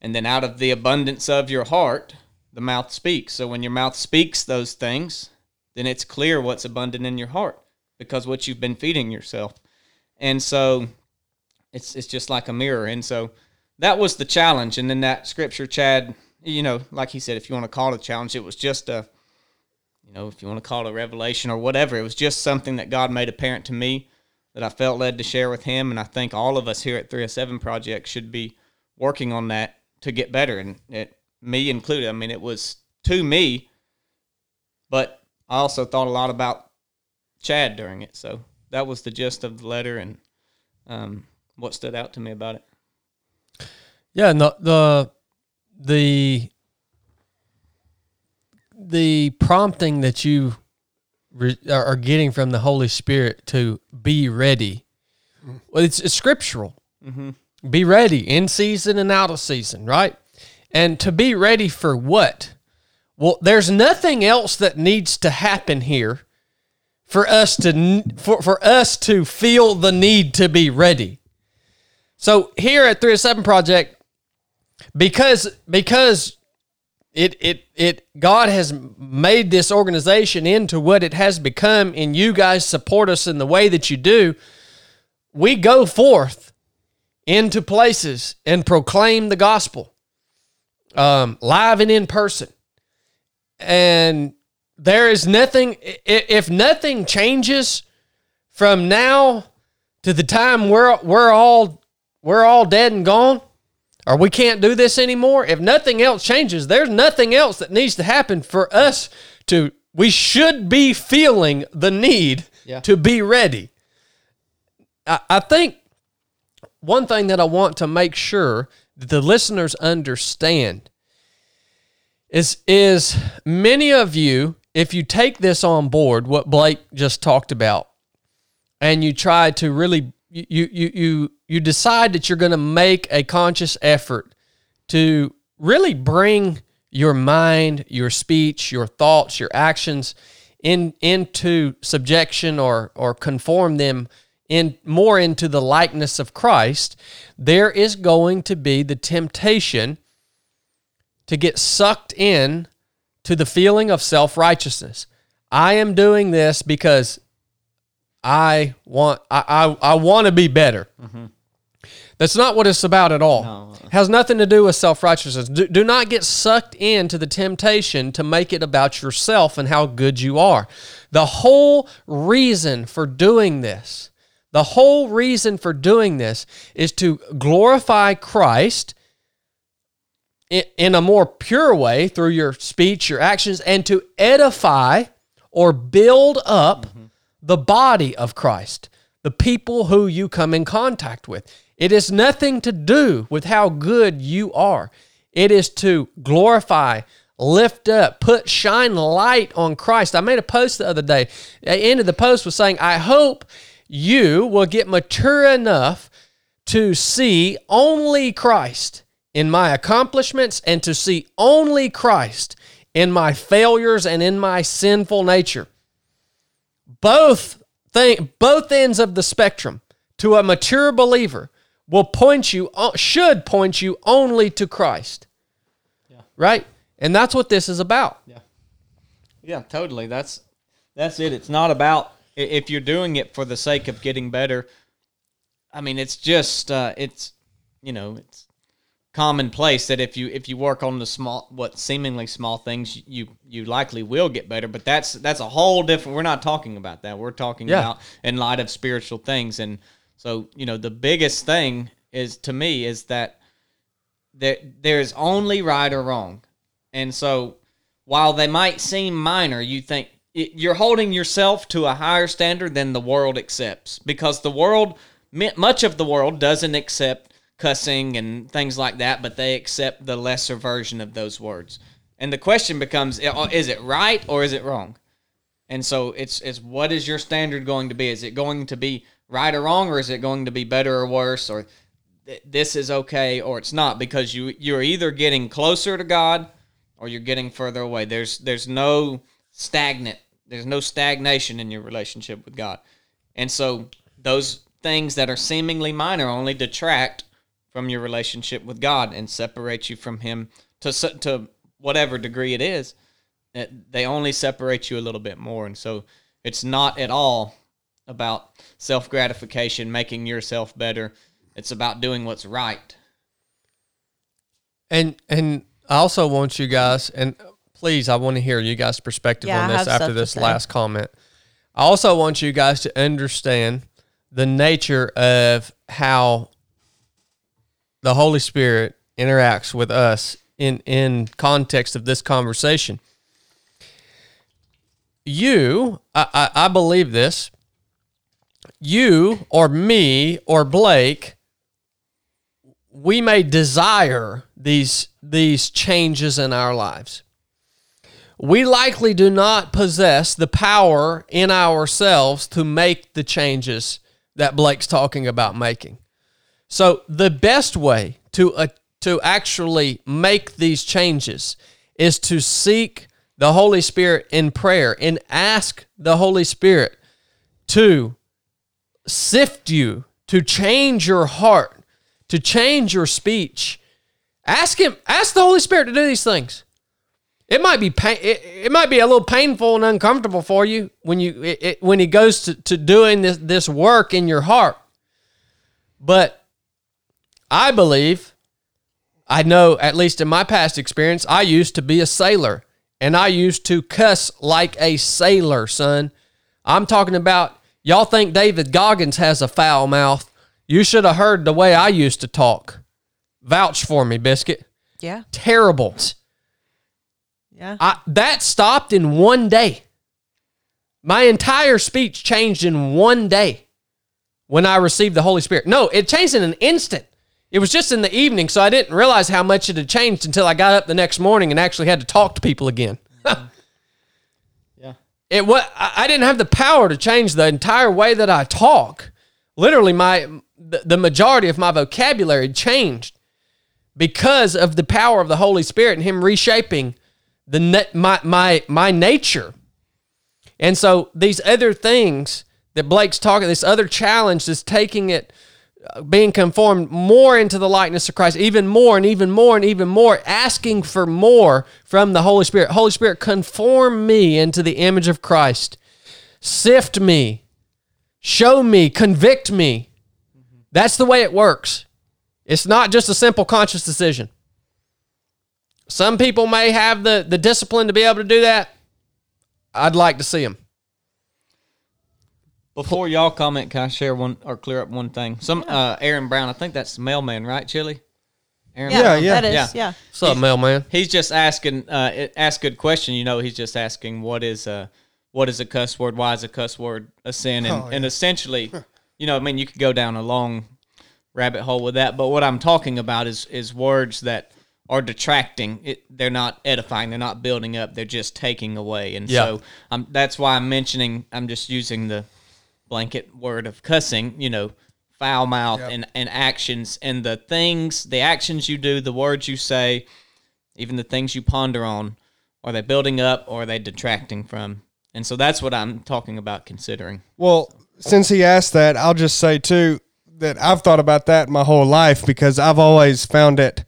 And then out of the abundance of your heart, the mouth speaks. So when your mouth speaks those things, then it's clear what's abundant in your heart because what you've been feeding yourself. And so it's it's just like a mirror. And so that was the challenge. And then that scripture, Chad, you know, like he said, if you want to call it a challenge, it was just a, you know, if you want to call it a revelation or whatever, it was just something that God made apparent to me that I felt led to share with him. And I think all of us here at 307 Project should be working on that to get better. And it, me included, I mean, it was to me, but I also thought a lot about Chad during it. So that was the gist of the letter and um, what stood out to me about it. Yeah, and the the the the prompting that you re, are getting from the Holy Spirit to be ready. Well, it's, it's scriptural. Mm-hmm. Be ready in season and out of season, right? And to be ready for what? Well, there's nothing else that needs to happen here for us to for, for us to feel the need to be ready. So here at 307 Project, because because it it it God has made this organization into what it has become, and you guys support us in the way that you do. We go forth into places and proclaim the gospel, um, live and in person, and there is nothing. If nothing changes from now to the time we're we're all we're all dead and gone, or we can't do this anymore, if nothing else changes, there's nothing else that needs to happen for us to, we should be feeling the need yeah. to be ready. I, I think one thing that I want to make sure that the listeners understand is is many of you if you take this on board, what Blake just talked about, and you try to really you you you you decide that you're going to make a conscious effort to really bring your mind, your speech, your thoughts, your actions in into subjection or or conform them in more into the likeness of Christ, there is going to be the temptation to get sucked in to the feeling of self-righteousness. I am doing this because I want I I, I want to be better. Mm-hmm. That's not what it's about at all. Has nothing to do with self righteousness. Do, do not get sucked into the temptation to make it about yourself and how good you are. The whole reason for doing this, the whole reason for doing this is to glorify Christ in, a more pure way through your speech, your actions, and to edify or build up mm-hmm. the body of Christ, the people who you come in contact with. It is nothing to do with how good you are. It is to glorify, lift up, put shine light on Christ. I made a post the other day. The end of the post was saying, I hope you will get mature enough to see only Christ in my accomplishments and to see only Christ in my failures and in my sinful nature. Both thing, both ends of the spectrum to a mature believer will point you should point you only to Christ. Yeah. Right? And that's what this is about. Yeah. Yeah, totally. That's that's it. It's not about if you're doing it for the sake of getting better. I mean, it's just uh, it's you know it's commonplace that if you if you work on the small what seemingly small things you you likely will get better but that's that's a whole different we're not talking about that we're talking Yeah. about in light of spiritual things and so you know the biggest thing is to me is that there there's only right or wrong and so while they might seem minor you think it, you're holding yourself to a higher standard than the world accepts because the world much of the world doesn't accept cussing and things like that but they accept the lesser version of those words and the question becomes uh, is it right or is it wrong and so it's it's what is your standard going to be? Is it going to be right or wrong, or is it going to be better or worse, or th- this is okay or it's not? Because you you're either getting closer to God or you're getting further away. There's there's no stagnant. There's no stagnation in your relationship with God, and so those things that are seemingly minor only detract from your relationship with God and separate you from Him to to whatever degree it is eh, they only separate you a little bit more. And so it's not at all about self gratification making yourself better. It's about doing what's right. And and I also want you guys and please I want to hear you guys' perspective Yeah, on this after this last comment. I also want you guys to understand the nature of how the Holy Spirit interacts with us in in context of this conversation. You, I, I, I believe this. You or me or Blake we may desire these these changes in our lives. We likely do not possess the power in ourselves to make the changes that Blake's talking about making. So the best way to uh, to actually make these changes is to seek the Holy Spirit in prayer and ask the Holy Spirit to sift you, to change your heart, to change your speech. Ask him, ask the Holy Spirit to do these things. It might be pain, it, it might be a little painful and uncomfortable for you when you it, it, when he goes to, to doing this this work in your heart. But I believe I know at least in my past experience, I used to be a sailor and I used to cuss like a sailor, son. I'm talking about y'all think David Goggins has a foul mouth. You should have heard the way I used to talk. Vouch for me, Biscuit. Yeah. Terrible. Yeah. I, that stopped in one day. My entire speech changed in one day when I received the Holy Spirit. No, it changed in an instant. It was just in the evening, so I didn't realize how much it had changed until I got up the next morning and actually had to talk to people again. Yeah. It what I didn't have the power to change the entire way that I talk. Literally, my the, the majority of my vocabulary changed because of the power of the Holy Spirit and Him reshaping the net my my my nature. And so these other things that Blake's talking, this other challenge is taking it, uh, being conformed more into the likeness of Christ, even more and even more and even more, asking for more from the Holy Spirit. Holy Spirit, conform me into the image of Christ. Sift me, show me, convict me. That's the way it works. It's not just a simple conscious decision. Some people may have the, the discipline to be able to do that. I'd like to see them. Before y'all comment, can I share one or clear up one thing? Some uh, Aaron Brown, I think that's the mailman, right, Chili? Aaron yeah, Brown. yeah, that is, yeah. yeah. What's up, mailman? He's just asking, uh, ask good question. You know, he's just asking what is a what is a cuss word? Why is a cuss word a sin? And oh, yeah. and essentially, you know, I mean, you could go down a long rabbit hole with that. But what I'm talking about is is words that are detracting. It, they're not edifying. They're not building up. They're just taking away. And yeah. so um, that's why I'm mentioning. I'm just using the blanket word of cussing. You know, foul mouth yep. and and actions and the things, the actions you do, the words you say, even the things you ponder on. Are they building up or are they detracting from? And so that's what I'm talking about considering. Well, since he asked that, I'll just say too that I've thought about that my whole life because I've always found it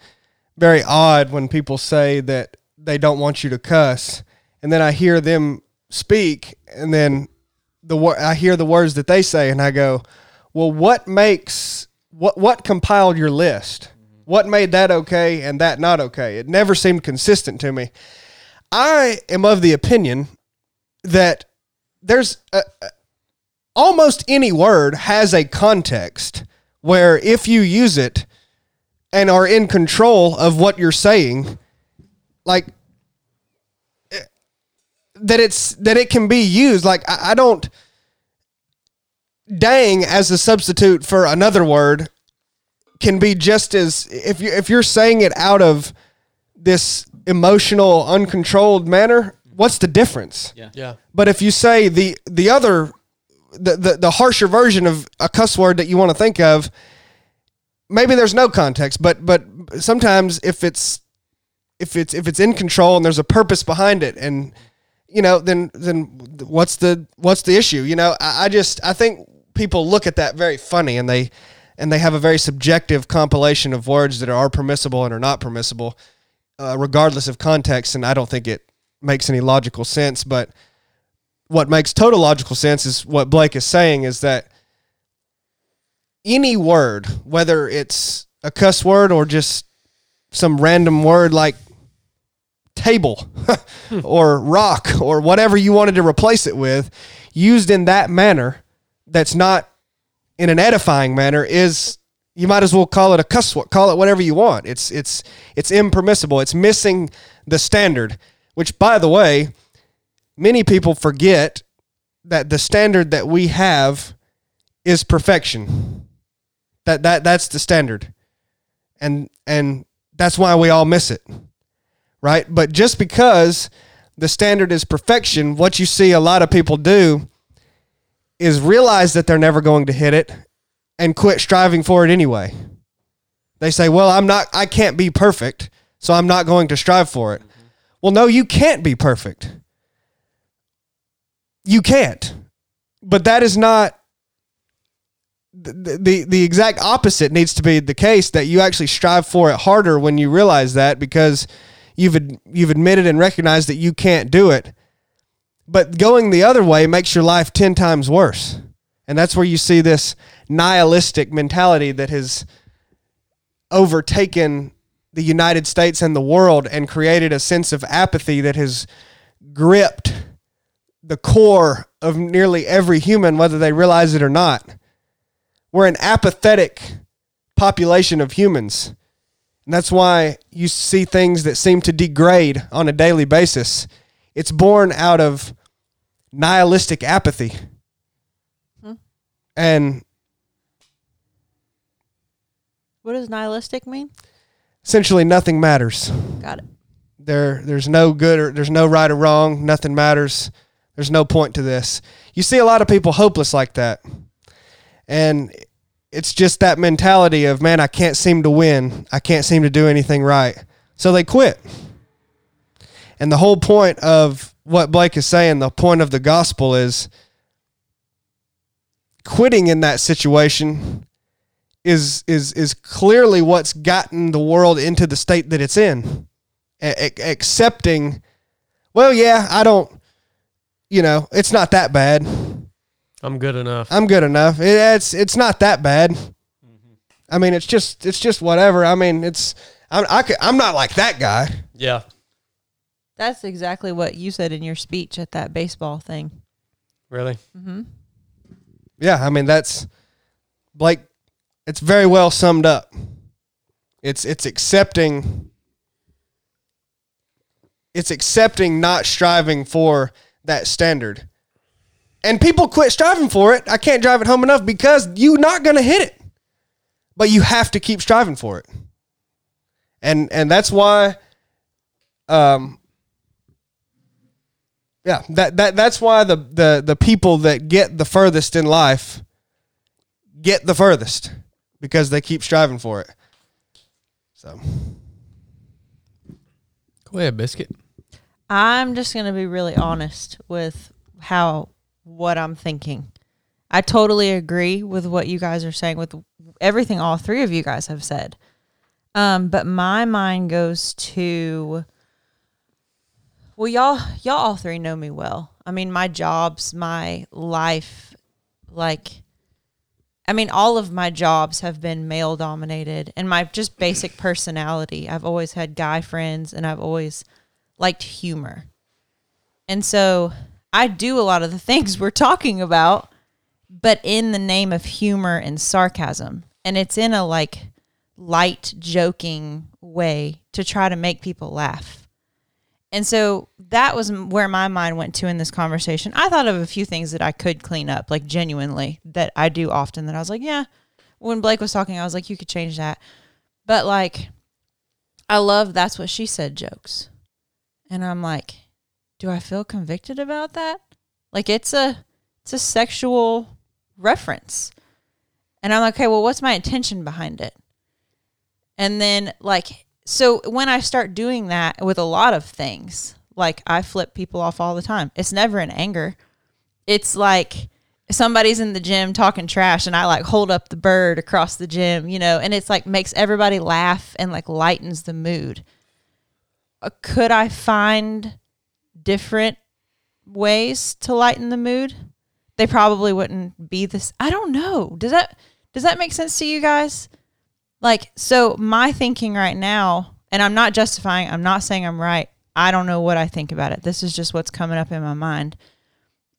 very odd when people say that they don't want you to cuss, and then I hear them speak, and then the I hear the words that they say, and I go, "Well, what makes what what compiled your list? What made that okay and that not okay? It never seemed consistent to me." I am of the opinion that there's a, almost any word has a context where if you use it and are in control of what you're saying, like that it's that it can be used. Like I, I don't dang as a substitute for another word can be just as if you if you're saying it out of this emotional uncontrolled manner what's the difference? Yeah. Yeah. But if you say the the other the, the, the harsher version of a cuss word that you want to think of, maybe there's no context, but but sometimes if it's if it's if it's in control and there's a purpose behind it and you know then then what's the what's the issue? You know I, I, just i think people look at that very funny and they and they have a very subjective compilation of words that are permissible and are not permissible uh, regardless of context and i don't think it makes any logical sense but what makes total logical sense is what Blake is saying is that any word, whether it's a cuss word or just some random word like table or rock or whatever you wanted to replace it with, used in that manner that's not in an edifying manner is you might as well call it a cuss word, call it whatever you want. It's it's it's impermissible. It's missing the standard, which by the way, many people forget that the standard that we have is perfection. That that that's the standard. And and that's why we all miss it. Right? But just because the standard is perfection, what you see a lot of people do is realize that they're never going to hit it and quit striving for it anyway. They say, "Well, I'm not I can't be perfect, so I'm not going to strive for it." Mm-hmm. Well, no, you can't be perfect you can't. But that is not the, the exact opposite needs to be the case that you actually strive for it harder when you realize that because you've you've admitted and recognized that you can't do it. But going the other way makes your life 10 times worse. And that's where you see this nihilistic mentality that has overtaken the United States and the world and created a sense of apathy that has gripped the core of nearly every human, whether they realize it or not. We're an apathetic population of humans. And that's why you see things that seem to degrade on a daily basis. It's born out of nihilistic apathy. Hmm. And what does nihilistic mean? Essentially, nothing matters. Got it. There, there's no good or there's no right or wrong. Nothing matters There's no point to this. You see a lot of people hopeless like that. And it's just that mentality of, man, I can't seem to win. I can't seem to do anything right. So they quit. And the whole point of what Blake is saying, the point of the gospel is quitting in that situation is is is clearly what's gotten the world into the state that it's in. A- accepting, well, yeah, I don't, you know, it's not that bad. I'm good enough. I'm good enough. It, it's it's not that bad. I mean, it's just it's just whatever. I mean, it's I'm I could, I'm not like that guy. Yeah. That's exactly what you said in your speech at that baseball thing. Really? Hmm. Yeah, I mean that's Blake. It's very well summed up. It's it's accepting. It's accepting not striving for that standard, and people quit striving for it. I can't drive it home enough because you're not going to hit it, but you have to keep striving for it, and and that's why. Um, yeah, that, that that's why the, the the people that get the furthest in life get the furthest because they keep striving for it. So Go ahead, biscuit. I'm just going to be really honest with how what I'm thinking. I totally agree with what you guys are saying with everything all three of you guys have said. Um, but my mind goes to well, y'all y'all all three know me well. I mean, my jobs, my life, like I mean, all of my jobs have been male dominated and my just basic personality. I've always had guy friends and I've always liked humor. And so I do a lot of the things we're talking about, but in the name of humor and sarcasm. And it's in a like light, joking way to try to make people laugh. And so that was where my mind went to in this conversation. I thought of a few things that I could clean up, like genuinely, that I do often. That I was like, yeah. When Blake was talking, I was like, you could change that. But like, I love that's what she said jokes. And I'm like, do I feel convicted about that? Like it's a it's a sexual reference. And I'm like, okay, well, what's my intention behind it? And then like so when I start doing that with a lot of things, like I flip people off all the time. It's never in anger. It's like somebody's in the gym talking trash and I like hold up the bird across the gym, you know, and it's like makes everybody laugh and like lightens the mood. Uh, could I find different ways to lighten the mood? They probably wouldn't be this. I don't know. Does that does that make sense to you guys? Like, so my thinking right now, and I'm not justifying, I'm not saying I'm right. I don't know what I think about it. This is just what's coming up in my mind.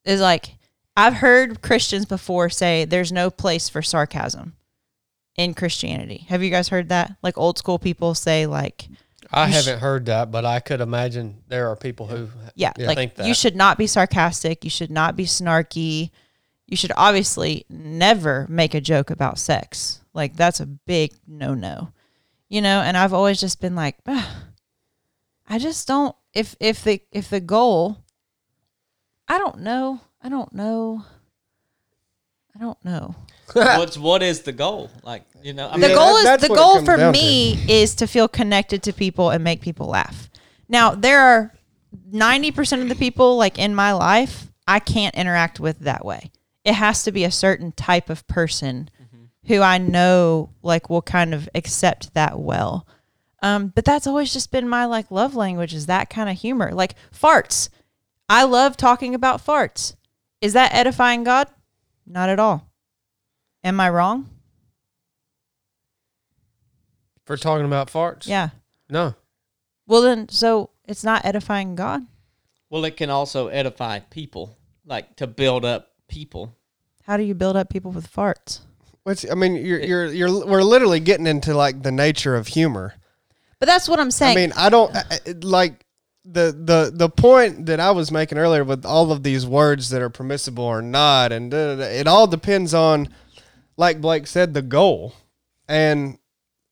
Is like, I've heard Christians before say there's no place for sarcasm in Christianity. Have you guys heard that? Like old school people say, like, I haven't heard that, but I could imagine there are people who yeah, Yeah. like think that. you should not be sarcastic. You should not be snarky. You should obviously never make a joke about sex. Like that's a big no no. You know, and I've always just been like, "Ugh, I just don't if if the if the goal I don't know. I don't know. I don't know. What's what is the goal? Like you know, I The goal that- is the goal for down me is to feel connected to people and make people laugh. Now, there are 90% of the people like in my life I can't interact with that way. It has to be a certain type of person who I know like will kind of accept that well. Um, but that's always just been my like love language is that kind of humor. Like farts. I love talking about farts. Is that edifying God? Not at all. Am I wrong? for talking about farts. Yeah. No. Well, then, so it's not edifying God. well, it can also edify people, like to build up people. How do you build up people with farts? what's I mean, you're you're you're we're literally getting into like the nature of humor. But that's what I'm saying. I mean, I don't I- I- like the the the point that I was making earlier with all of these words that are permissible or not, and da, da, da, it all depends on, like Blake said, the goal and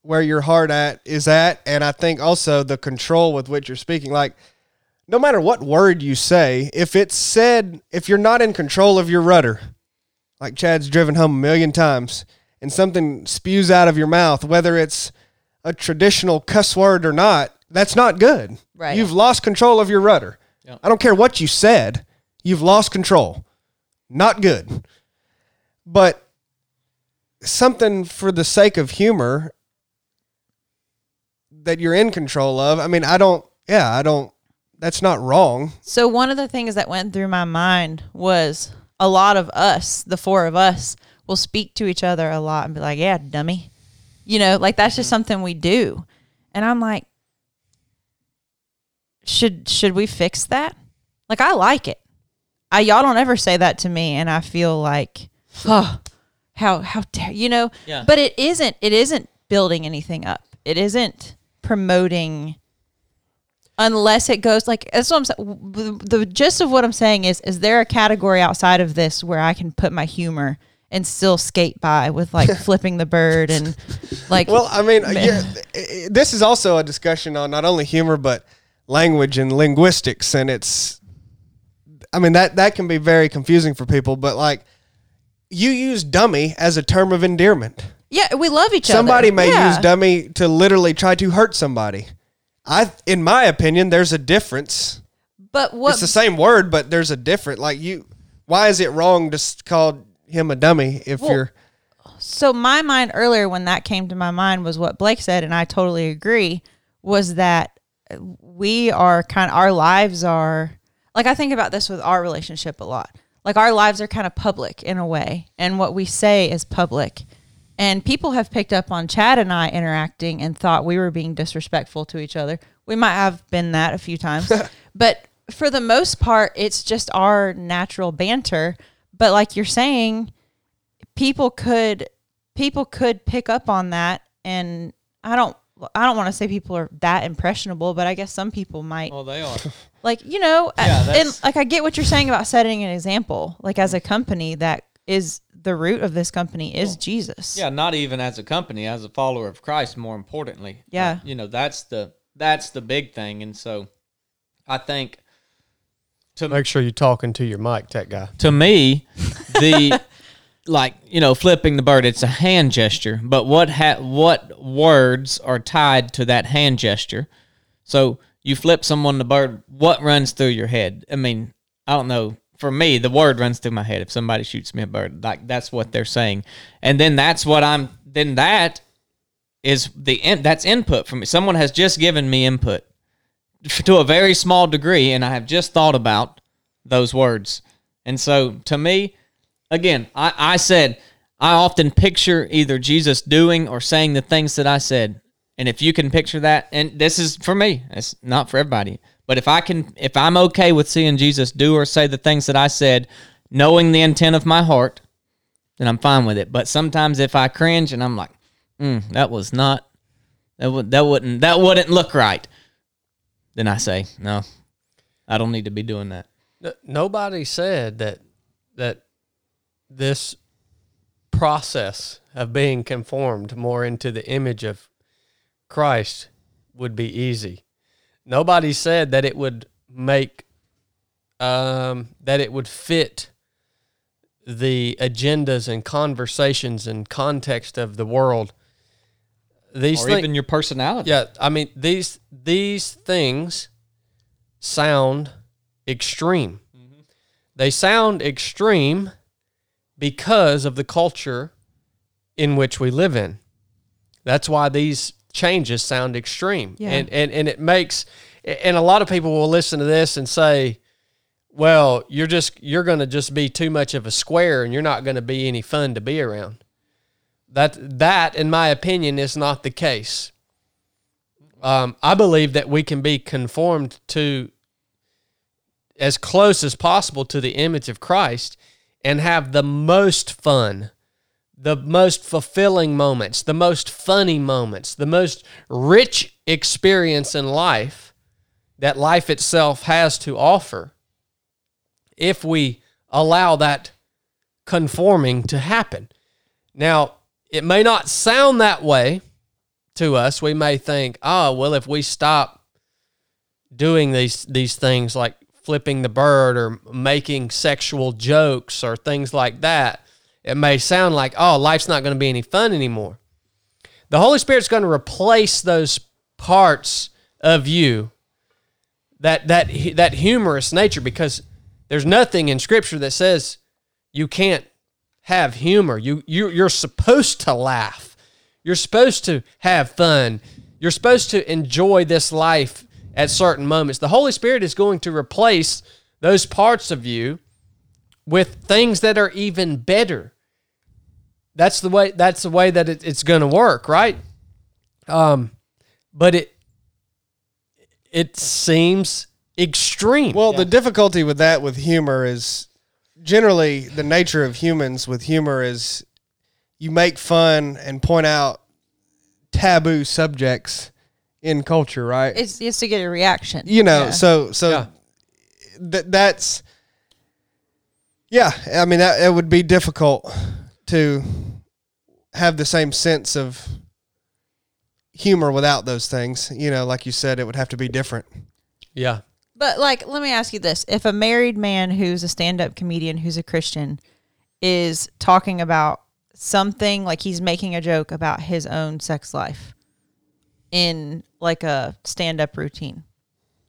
where your heart at is at, and I think also the control with which you're speaking. Like, no matter what word you say, if it's said, if you're not in control of your rudder, like Chad's driven home a million times, and something spews out of your mouth, whether it's a traditional cuss word or not, that's not good. Right. You've lost control of your rudder. Yeah. I don't care what you said, you've lost control. Not good. But something for the sake of humor that you're in control of. I mean, I don't, yeah, I don't, that's not wrong. So one of the things that went through my mind was a lot of us, the four of us, will speak to each other a lot and be like, "Yeah, dummy," you know, like that's just mm-hmm. something we do. And I'm like, should should we fix that? Like I like it. I y'all don't ever say that to me, and I feel like, oh, how how dare you know? Yeah. But it isn't. It isn't building anything up. It isn't promoting unless it goes like that's what I'm saying. The, the gist of what I'm saying is: is there a category outside of this where I can put my humor and still skate by with like flipping the bird and like? Well, I mean, yeah, this is also a discussion on not only humor but language and linguistics, and it's, I mean that that can be very confusing for people. But like, you use "dummy" as a term of endearment. yeah, we love each Somebody other. Somebody may Yeah. use "dummy" to literally try to hurt somebody. I, in my opinion, there's a difference. but what? It's the same word, but there's a different. Like you, why is it wrong to call him a dummy if Well, you're? so my mind earlier when that came to my mind was what Blake said, and I totally agree. Was that we are kind of our lives are like I think about this with our relationship a lot. Like our lives are kind of public in a way, and what we say is public. And people have picked up on Chad and I interacting and thought we were being disrespectful to each other. We might have been that a few times, but for the most part, it's just our natural banter. But like you're saying, people could people could pick up on that and I don't I don't want to say people are that impressionable, but I guess some people might Oh, they are. like you know Yeah, and like I get what you're saying about setting an example like as a company that is the root of this company is Jesus. Yeah, not even as a company, as a follower of Christ. More importantly, Yeah. Uh, you know that's the that's the big thing, and so I think to Make sure you're talking to your mic, tech guy. to me, the like you know flipping the bird, it's a hand gesture. But what ha- what words are tied to that hand gesture? So you flip someone the bird, what runs through your head? I mean, I don't know. For me, the word runs through my head. If somebody shoots me a bird, like that's what they're saying, and then that's what I'm. Then that is the in, that's input for me. Someone has just given me input to a very small degree, and I have just thought about those words. And so, to me, again, I, I said I often picture either Jesus doing or saying the things that I said. And if you can picture that, and this is for me, it's not for everybody. But if I can, if I'm okay with seeing Jesus do or say the things that I said, knowing the intent of my heart, then I'm fine with it. But sometimes if I cringe and I'm like, mm, that was not, that would that wouldn't that wouldn't look right, then I say no, I don't need to be doing that. Nobody said that that this process of being conformed more into the image of Christ would be easy. Nobody said that it would make um, that it would fit the agendas and conversations and context of the world. These or thing- even your personality. yeah, I mean these these things sound extreme. They sound extreme because of the culture in which we live in. That's why these changes sound extreme. Yeah. And, and and it makes and a lot of people will listen to this and say, well, you're just you're going to just be too much of a square and you're not going to be any fun to be around. That that in my opinion is not the case. Um, I believe that we can be conformed to as close as possible to the image of Christ and have the most fun, the most fulfilling moments, the most funny moments, the most rich experience in life that life itself has to offer if we allow that conforming to happen. Now, it may not sound that way to us. We may think, oh, well, if we stop, doing these these things like flipping the bird or making sexual jokes or things like that, it may sound like, oh, life's not going to be any fun anymore. The Holy Spirit's going to replace those parts of you that that that humorous nature because there's nothing in scripture that says you can't have humor. You you you're supposed to laugh. You're supposed to have fun. You're supposed to enjoy this life at certain moments. The Holy Spirit is going to replace those parts of you with things that are even better. That's the way that's the way that it, it's going to work, right? Um but it it seems extreme. Well, the difficulty with that with humor is generally the nature of humans with humor is you make fun and point out taboo subjects in culture, right? It's just to get a reaction. you know, Yeah. so so Yeah. th- that's yeah. I mean, that it would be difficult to have the same sense of humor without those things. You know, like you said, it would have to be different. yeah. But like, let me ask you this: If a married man who's a stand-up comedian who's a Christian is talking about something like he's making a joke about his own sex life in like a stand-up routine,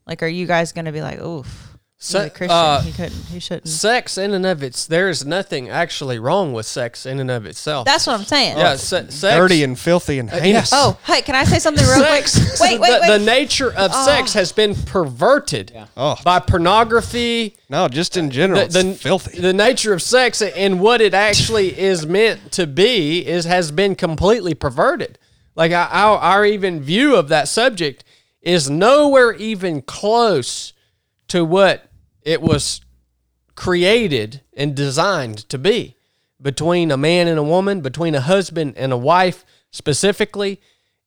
like, are you guys going to be like, "Oof"? He's a Christian. uh, he couldn't. He shouldn't. Sex in and of its there is nothing actually wrong with sex in and of itself. That's what I'm saying. yeah, se- sex Dirty and filthy and heinous. Oh, hey, can I say something real quick? sex. Wait, wait, the, the nature of sex has been perverted Oh. by pornography. No, just in general, The, the, it's filthy. the nature of sex and what it actually is meant to be is has been completely perverted. Like our, our, our even view of that subject is nowhere even close to what it was created and designed to be between a man and a woman, between a husband and a wife specifically,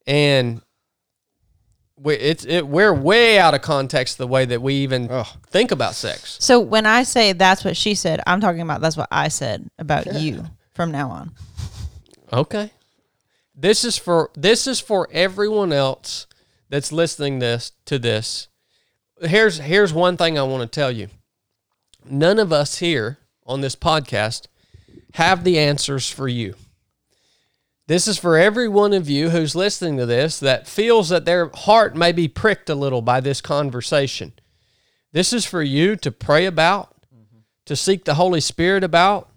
and we, it's it, we're way out of context the way that we even Ugh. think about sex. so when I say that's what she said, I'm talking about that's what I said about you from now on. Okay. This is for this is for everyone else that's listening this to this. Here's here's one thing I want to tell you. None of us here on this podcast have the answers for you. This is for every one of you who's listening to this that feels that their heart may be pricked a little by this conversation. This is for you to pray about, to seek the Holy Spirit about,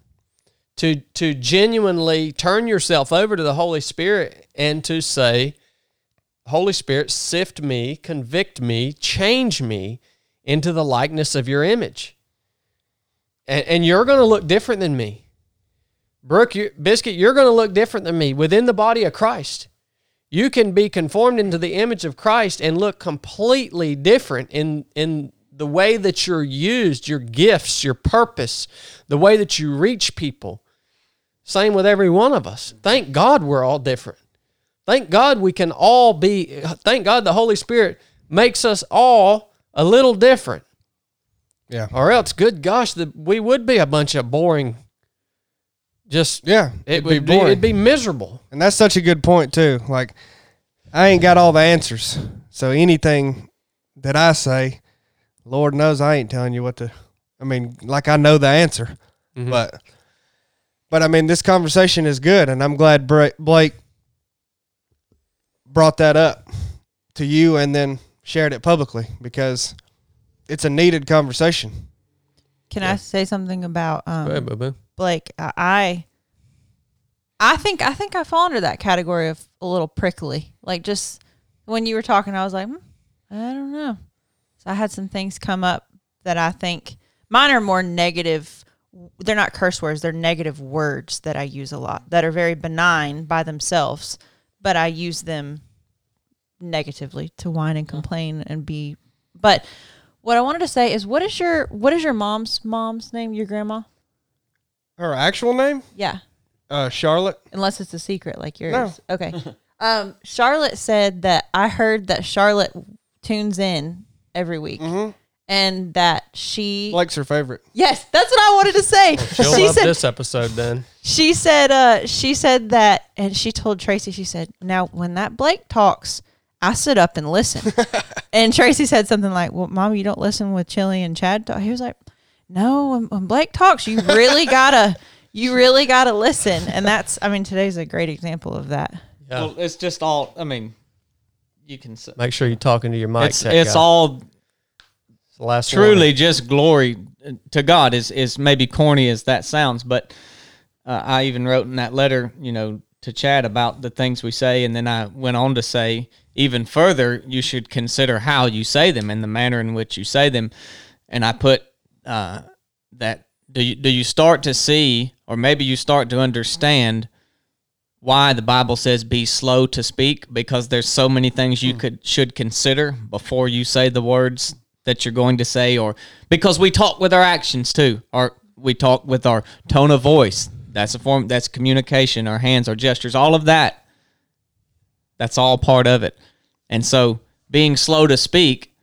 to to genuinely turn yourself over to the Holy Spirit and to say, Holy Spirit, sift me, convict me, change me into the likeness of your image. And, and you're going to look different than me. Brooke, you, Biscuit, you're going to look different than me within the body of Christ. You can be conformed into the image of Christ and look completely different in, in the way that you're used, your gifts, your purpose, the way that you reach people. Same with every one of us. Thank God we're all different. Thank God we can all be, thank God the Holy Spirit makes us all a little different. Yeah. Or else, good gosh, the, we would be a bunch of boring, just, Yeah, it it'd be would be, boring. it'd be miserable. And that's such a good point too. Like I ain't got all the answers. So anything that I say, Lord knows I ain't telling you what to I mean, like I know the answer. Mm-hmm. But but I mean this conversation is good and I'm glad Blake brought that up to you and then shared it publicly because it's a needed conversation. Can I say something about um, ahead, boo-boo. Blake? I- I I think I think I fall under that category of a little prickly. Like just when you were talking, I was like, hmm, I don't know. So I had some things come up that I think mine are more negative. They're not curse words; they're negative words that I use a lot that are very benign by themselves, but I use them negatively to whine and complain and be. But what I wanted to say is, what is your what is your mom's mom's name? Your grandma? Her actual name? Yeah, Uh Charlotte. unless it's a secret like yours. No. Okay. um, Charlotte said that I heard that Charlotte tunes in every week, and that she. Blake's her favorite. yes, that's what I wanted to say. She'll she love said this episode then. she said uh she said that and she told Tracy she said now when that Blake talks I sit up and listen." and Tracy said something like, "Well, Mom, you don't listen with Chili and Chad." Talk. He was like, "No, when, when Blake talks, you really gotta, you really gotta listen." And that's, I mean, today's a great example of that. Yeah. Well, it's just all. I mean, you can. say Make sure you're talking to your mic. It's tech it's guy. all It's the last truly warning. just glory to God. Is is maybe corny as that sounds, but uh, I even wrote in that letter, you know, to Chad about the things we say, and then I went on to say even further, you should consider how you say them and the manner in which you say them. And I put uh, that do you do you start to see, or maybe you start to understand why the Bible says be slow to speak because there's so many things you could should consider before you say the words that you're going to say or because we talk with our actions too or we talk with our tone of voice that's a form that's communication our hands our gestures all of that that's all part of it and so being slow to speak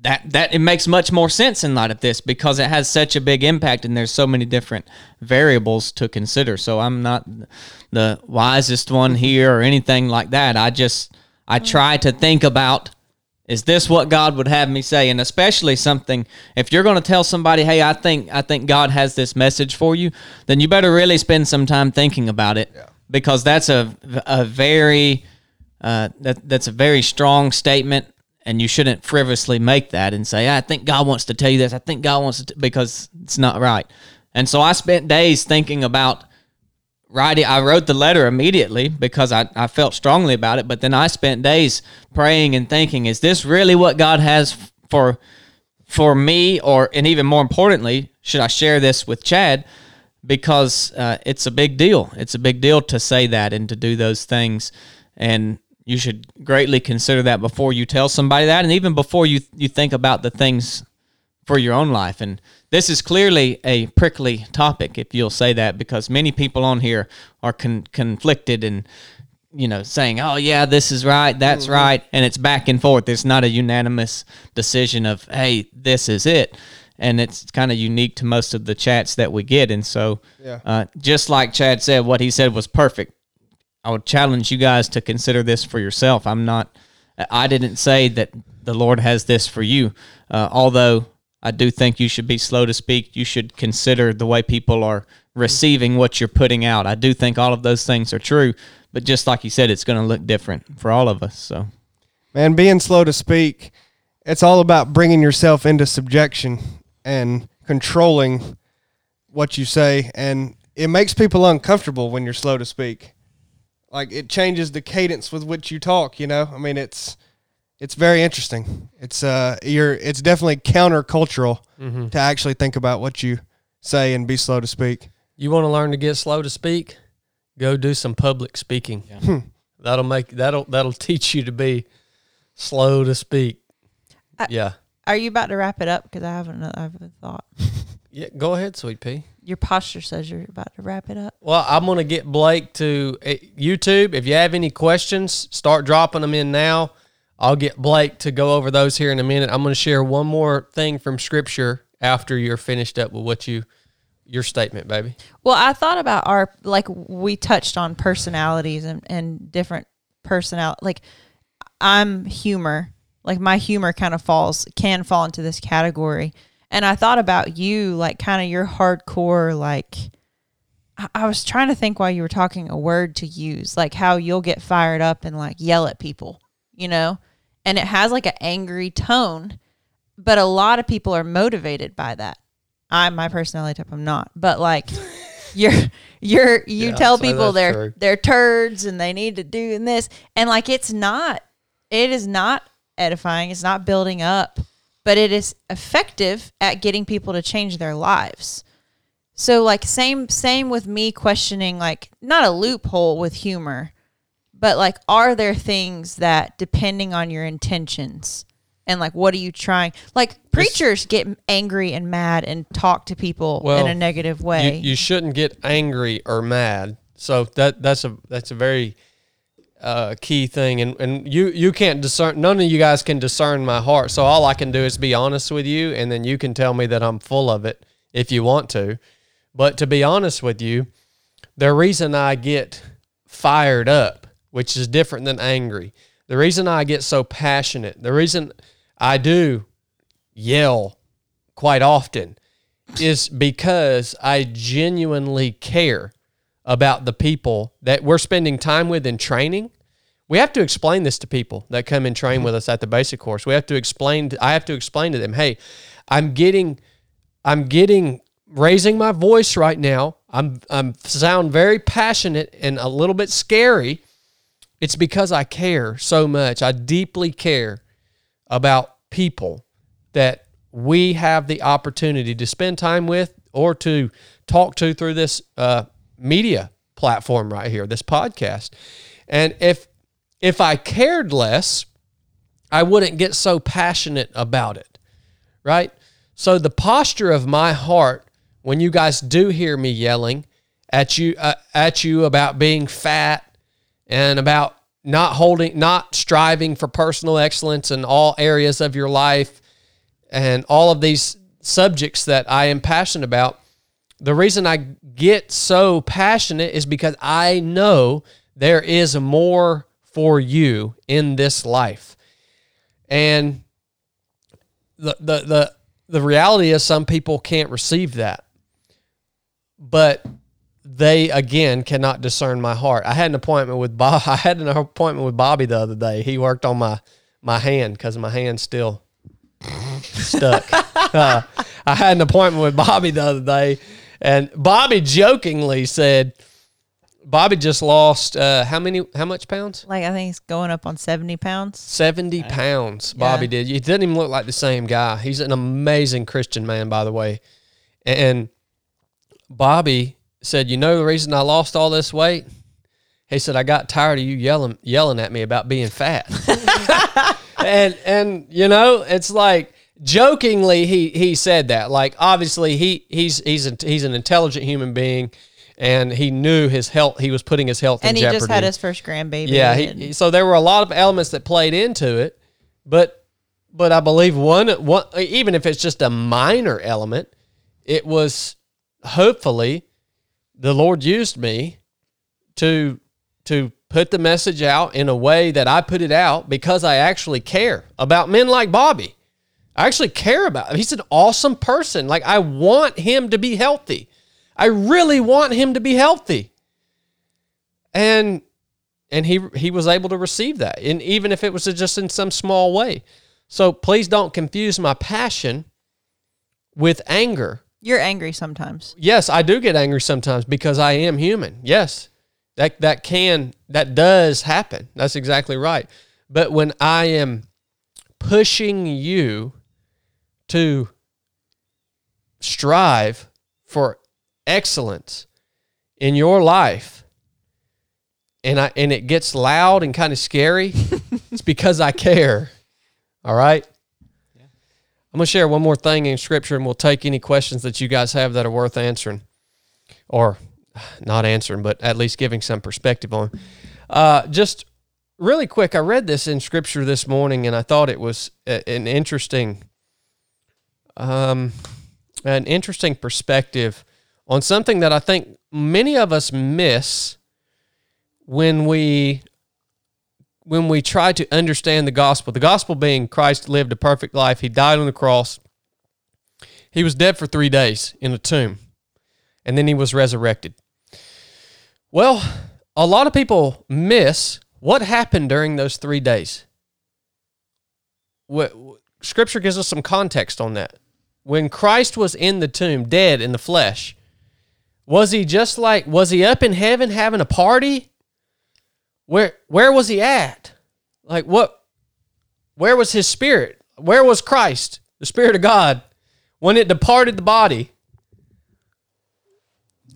that that it makes much more sense in light of this because it has such a big impact and there's so many different variables to consider. So I'm not the wisest one here or anything like that. I just I try to think about is this what God would have me say and especially something if you're going to tell somebody hey I think I think God has this message for you then you better really spend some time thinking about it because that's a a very uh, that that's a very strong statement, and you shouldn't frivolously make that and say, "I think God wants to tell you this. I think God wants to," because it's not right. And so I spent days thinking about writing. I wrote the letter immediately because I, I felt strongly about it, but then I spent days praying and thinking, "Is this really what God has for for me?" Or and even more importantly, should I share this with Chad? because uh, it's a big deal. It's a big deal to say that and to do those things, and you should greatly consider that before you tell somebody that, and even before you you think about the things for your own life. And this is clearly a prickly topic, if you'll say that, because many people on here are con- conflicted and you know saying, "Oh yeah, this is right, that's right," and it's back and forth. It's not a unanimous decision of, "Hey, this is it." And it's kind of unique to most of the chats that we get, and so Yeah. uh, just like Chad said, what he said was perfect. I would challenge you guys to consider this for yourself. I'm not, I didn't say that the Lord has this for you. Uh, although I do think you should be slow to speak, you should consider the way people are receiving what you're putting out. I do think all of those things are true, but just like you said, it's going to look different for all of us. So, Man, being slow to speak, it's all about bringing yourself into subjection and controlling what you say. And it makes people uncomfortable when you're slow to speak. Like it changes the cadence with which you talk, you know? I mean, it's it's very interesting. It's uh you're it's definitely countercultural to actually think about what you say and be slow to speak. You want to learn to get slow to speak? Go do some public speaking. That'll make that'll that'll teach you to be slow to speak. I- yeah. Are you about to wrap it up? Because I haven't I have a thought. Yeah, go ahead, sweet pea. Your posture says you're about to wrap it up. Well, I'm going to get Blake to uh, YouTube. If you have any questions, start dropping them in now. I'll get Blake to go over those here in a minute. I'm going to share one more thing from Scripture after you're finished up with what you your statement, baby. Well, I thought about our like we touched on personalities and, and different personality. Like I'm humor. Like my humor kind of falls can fall into this category. And I thought about you, like kind of your hardcore. Like I, I was trying to think while you were talking a word to use, like how you'll get fired up and like yell at people, you know, and it has like an angry tone. But a lot of people are motivated by that. I'm my personality type. I'm not, but like you're you're you Yeah, tell people they're true. they're turds and they need to do and this and like it's not it is not edifying. It's not building up, but it is effective at getting people to change their lives. So like same same with me questioning like not a loophole with humor, but like are there things that depending on your intentions and like what are you trying like preachers get angry and mad and talk to people Well, in a negative You, way. you shouldn't get angry or mad. So that that's a that's a very uh, key thing, and and you you can't discern. None of you guys can discern my heart. So all I can do is be honest with you, and then you can tell me that I'm full of it if you want to. But to be honest with you, the reason I get fired up which is different than angry. The reason I get so passionate, the reason I do yell quite often is because I genuinely care about the people that we're spending time with in training. We have to explain this to people that come and train with us at the basic course. We have to explain I have to explain to them, "Hey, I'm getting I'm getting raising my voice right now. I'm I'm sound very passionate and a little bit scary. It's because I care so much. I deeply care about people that we have the opportunity to spend time with or to talk to through this uh, media platform right here, this podcast. And if if I cared less, I wouldn't get so passionate about it. Right? So the posture of my heart when you guys do hear me yelling at you uh, at you about being fat and about not holding not striving for personal excellence in all areas of your life and all of these subjects that I am passionate about the reason I get so passionate is because I know there is more for you in this life. And the the the the reality is some people can't receive that. But they again cannot discern my heart. I had an appointment with Bob. I had an appointment with Bobby the other day. He worked on my my hand because my hand's still stuck. uh, I had an appointment with Bobby the other day, and Bobby jokingly said, Bobby just lost uh, how many? How much pounds? Like I think he's going up on seventy pounds. Seventy pounds. Bobby Yeah. did. He doesn't even look like the same guy. He's an amazing Christian man, by the way. And Bobby said, "You know the reason I lost all this weight?" He said, "I got tired of you yelling yelling at me about being fat." and and you know, it's like jokingly he he said that. Like obviously he he's he's a, he's an intelligent human being, and he knew his health. He was putting his health And in he just had his first grandbaby. Yeah, he- so there were a lot of elements that played into it, but but I believe one one even if it's just a minor element, it was hopefully the Lord used me to to put the message out in a way that I put it out because I actually care about men like Bobby. I actually care about him. He's an awesome person. Like I want him to be healthy. I really want him to be healthy. And and he he was able to receive that and even if it was just in some small way so please don't confuse my passion with anger You're angry sometimes. yes i do get angry sometimes because i am human yes that that can that does happen that's exactly right but when i am pushing you to strive for excellence in your life and I and it gets loud and kind of scary, it's because I care. All right? I'm going to share one more thing in scripture and we'll take any questions that you guys have that are worth answering or not answering, but at least giving some perspective on. Uh, just really quick, I read this in scripture this morning and I thought it was an interesting um, an interesting perspective on something that I think many of us miss when we when we try to understand the gospel. The gospel being Christ lived a perfect life. He died on the cross. He was dead for 3 days in a tomb. And then he was resurrected. Well, a lot of people miss what happened during those 3 days. What scripture gives us some context on that. When Christ was in the tomb, dead in the flesh, was he just like was he up in heaven having a party? Where where was he at? Like what where was his spirit? Where was Christ, the spirit of God, when it departed the body?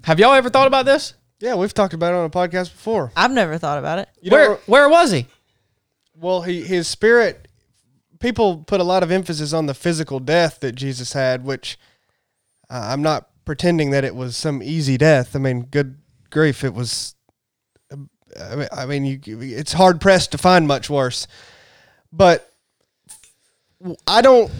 Have y'all ever thought about this? Yeah, we've talked about it on a podcast before. I've never thought about it. You where know, where was he? well, he his spirit. People put a lot of emphasis on the physical death that Jesus had, which uh, I'm not pretending that it was some easy death. I mean, good grief, it was. I mean, I mean, you, it's hard pressed to find much worse. But I don't.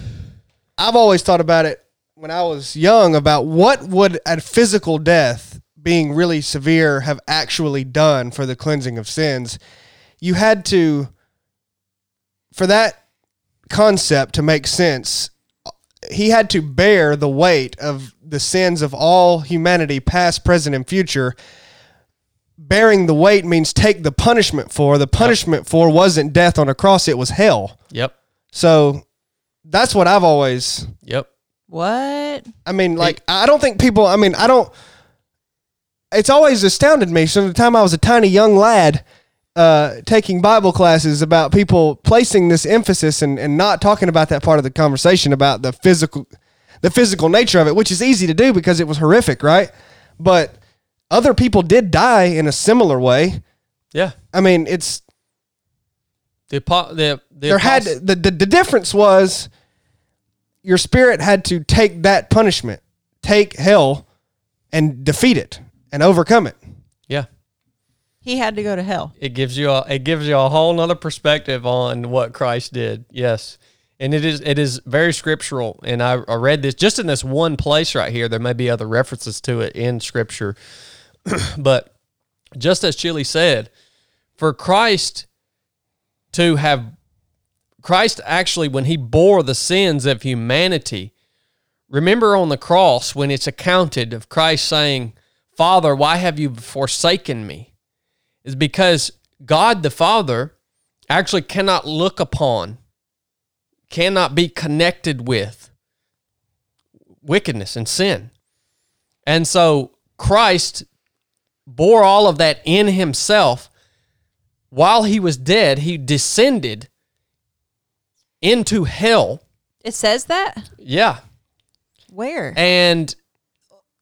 I've always thought about it when I was young about what would a physical death being really severe have actually done for the cleansing of sins. you had to for that concept to make sense he had to bear the weight of the sins of all humanity past present and future bearing the weight means take the punishment for the punishment for wasn't death on a cross it was hell Yep. so that's what i've always Yep. What? I mean, like, I don't think people, I mean, I don't, it's always astounded me. So, the time I was a tiny young lad, uh, taking Bible classes about people placing this emphasis and, and not talking about that part of the conversation about the physical, the physical nature of it, which is easy to do because it was horrific, right? But other people did die in a similar way. Yeah. I mean, it's, The apo- the the there had the, the the difference was your spirit had to take that punishment, take hell, and defeat it and overcome it. yeah. He had to go to hell. It gives you a it gives you a whole nother perspective on what Christ did. Yes. And it is it is very scriptural. And I, I read this just in this one place right here. There may be other references to it in scripture. but just as Chili said, for Christ to have Christ actually when he bore the sins of humanity, remember on the cross when it's accounted of Christ saying, Father, why have you forsaken me? is because God the Father actually cannot look upon, cannot be connected with wickedness and sin. And so Christ bore all of that in himself. While he was dead, he descended into hell. It says that? Yeah. Where? And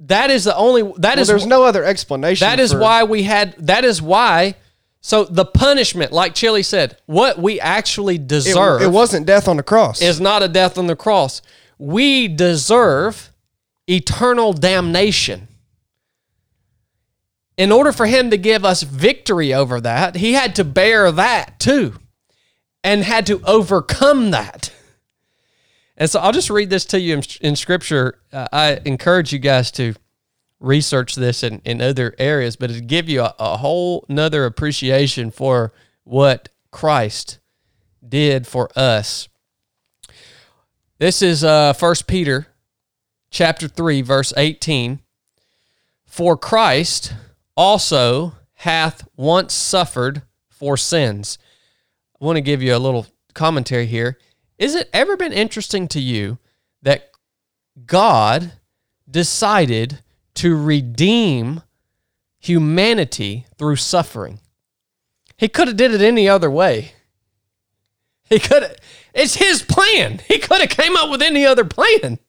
that is the only that Well, is there's no other explanation. That is for- why we had. That is why. So the punishment, like Chili said, what we actually it, deserve it wasn't death on the cross. is not a death on the cross. We deserve eternal damnation. In order for him to give us victory over that, he had to bear that too and had to overcome that. And so I'll just read this to you in, in scripture. Uh, I encourage you guys to research this in, in other areas, but it'll give you a, a whole nother appreciation for what Christ did for us. This is uh, 1 Peter chapter 3, verse 18. For Christ also hath once suffered for sins. I want to give you a little commentary here. Is it ever been interesting to you that God decided to redeem humanity through suffering? He could have did it any other way. He could have it's his plan. He could have came up with any other plan.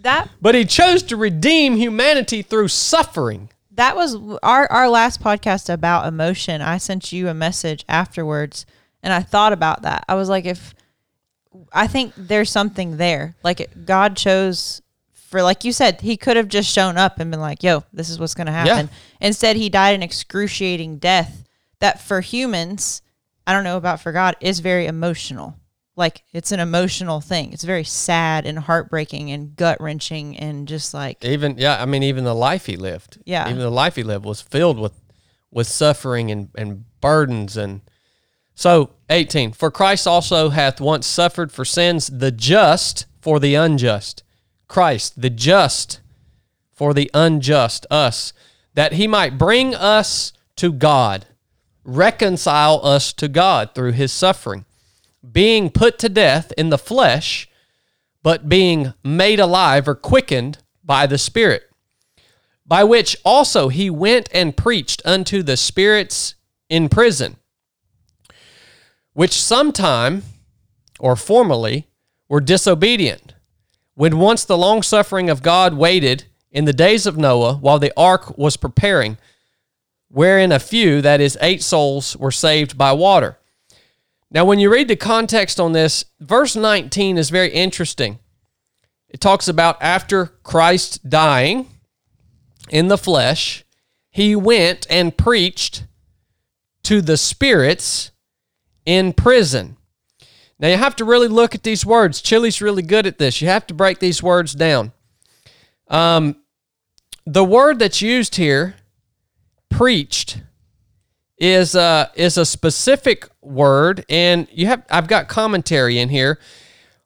that But he chose to redeem humanity through suffering. That was our our last podcast about emotion. I sent you a message afterwards and I thought about that. I was like if I think there's something there. Like it, God chose for like you said, he could have just shown up and been like, "Yo, this is what's going to happen." Instead, he died an excruciating death that for humans, I don't know about for God, is very emotional. Like it's an emotional thing. It's very sad and heartbreaking and gut wrenching and just like Even yeah, I mean even the life he lived. Yeah. Even the life he lived was filled with with suffering and, and burdens and so 18 for Christ also hath once suffered for sins the just for the unjust Christ the just for the unjust us that he might bring us to God reconcile us to God through his suffering being put to death in the flesh but being made alive or quickened by the Spirit, by which also he went and preached unto the spirits in prison, which sometime or formerly were disobedient, when once the long suffering of God waited in the days of Noah while the ark was preparing, wherein a few, that is, eight souls, were saved by water. Now, when you read the context on this, verse 19 is very interesting. It talks about after Christ dying in the flesh, he went and preached to the spirits in prison. Now, you have to really look at these words. Chili's really good at this. You have to break these words down. Um, the word that's used here, preached, is uh is a specific word, and you have I've got commentary in here.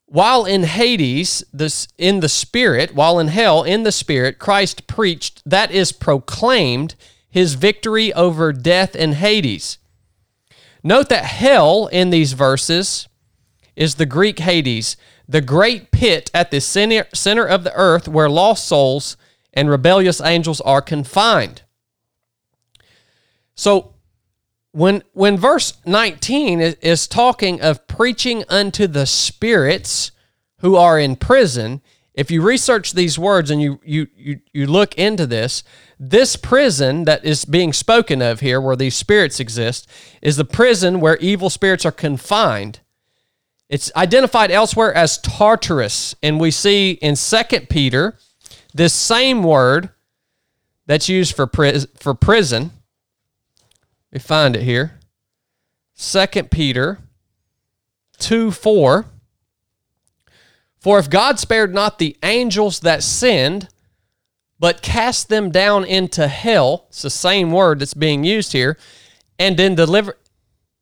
While in Hades, this in the spirit, while in hell in the spirit, Christ preached that is proclaimed his victory over death and Hades. Note that hell in these verses is the Greek Hades, the great pit at the center, center of the earth where lost souls and rebellious angels are confined. So when when verse 19 is, is talking of preaching unto the spirits who are in prison, if you research these words and you you you, you look into this, this prison that is being spoken of here, where these spirits exist, is the prison where evil spirits are confined. It's identified elsewhere as Tartarus, and we see in Second Peter this same word that's used for pris- for prison. We find it here. Second Peter 2 4. For if God spared not the angels that sinned, but cast them down into hell, it's the same word that's being used here, and then deliver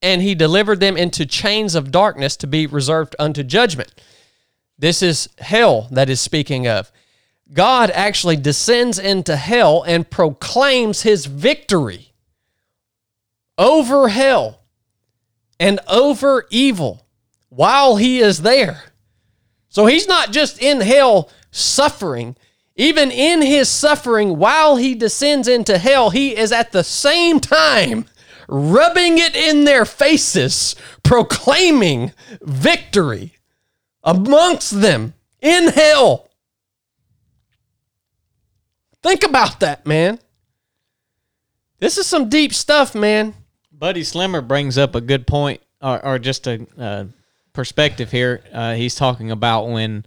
and he delivered them into chains of darkness to be reserved unto judgment. This is hell that is speaking of. God actually descends into hell and proclaims his victory over hell and over evil while he is there. So he's not just in hell suffering. Even in his suffering, while he descends into hell, he is at the same time rubbing it in their faces, proclaiming victory amongst them in hell. Think about that, man. This is some deep stuff, man. Buddy Slimmer brings up a good point, or, or just a uh, perspective here. Uh, he's talking about when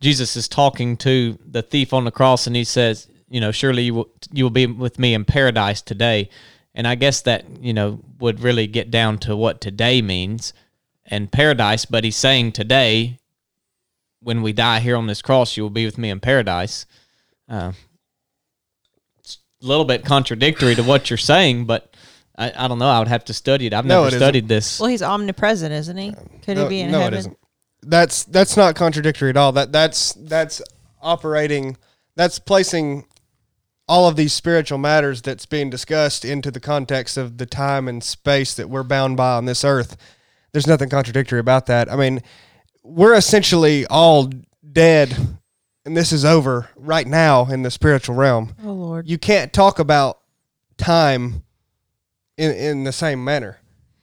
Jesus is talking to the thief on the cross, and he says, "You know, surely you will, you will be with me in paradise today." And I guess that you know would really get down to what today means and paradise. But he's saying today, when we die here on this cross, you will be with me in paradise. Uh, it's a little bit contradictory to what you're saying, but I, I don't know. I would have to study it. I've No, never it isn't. studied this. Well, he's omnipresent, isn't he? Could no, he be in no, heaven? it isn't. That's that's not contradictory at all. That that's that's operating. That's placing all of these spiritual matters that's being discussed into the context of the time and space that we're bound by on this earth. There's nothing contradictory about that. I mean, we're essentially all dead, and this is over right now in the spiritual realm. Oh Lord. You can't talk about time in in the same manner.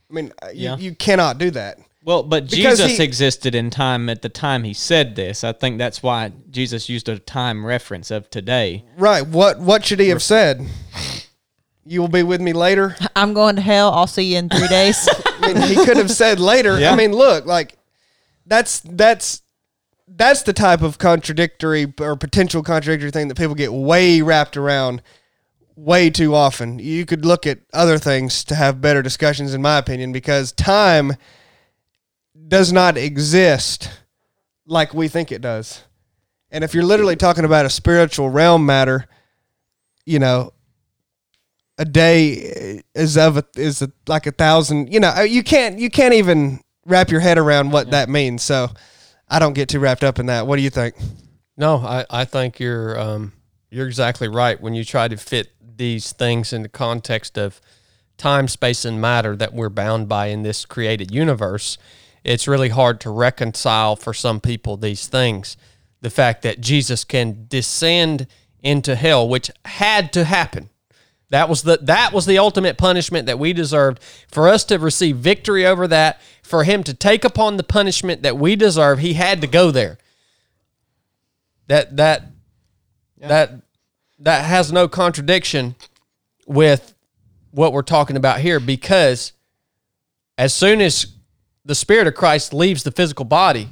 I mean, uh, you, Yeah. you cannot do that. Well, but Because Jesus he- existed in time at the time he said this. I think that's why Jesus used a time reference of today. Right. What what should he have said? You will be with me later. I'm going to hell. I'll see you in three days. I mean, he could have said later. Yeah. I mean, look, like that's that's that's the type of contradictory or potential contradictory thing that people get way wrapped around way too often. You could look at other things to have better discussions in my opinion because time does not exist like we think it does. And if you're literally talking about a spiritual realm matter, you know, a day is of a, is a, like a thousand. You know, uh, you can't you can't even wrap your head around what that means. So I don't get too wrapped up in that. What do you think? No, I, I think you're um, you're exactly right when you try to fit these things in the context of time, space, and matter that we're bound by in this created universe. It's really hard to reconcile for some people these things. The fact that Jesus can descend into hell, which had to happen. That was the that was the ultimate punishment that we deserved. For us to receive victory over that, for him to take upon the punishment that we deserve, he had to go there that that that that has no contradiction with what we're talking about here because as soon as the spirit of Christ leaves the physical body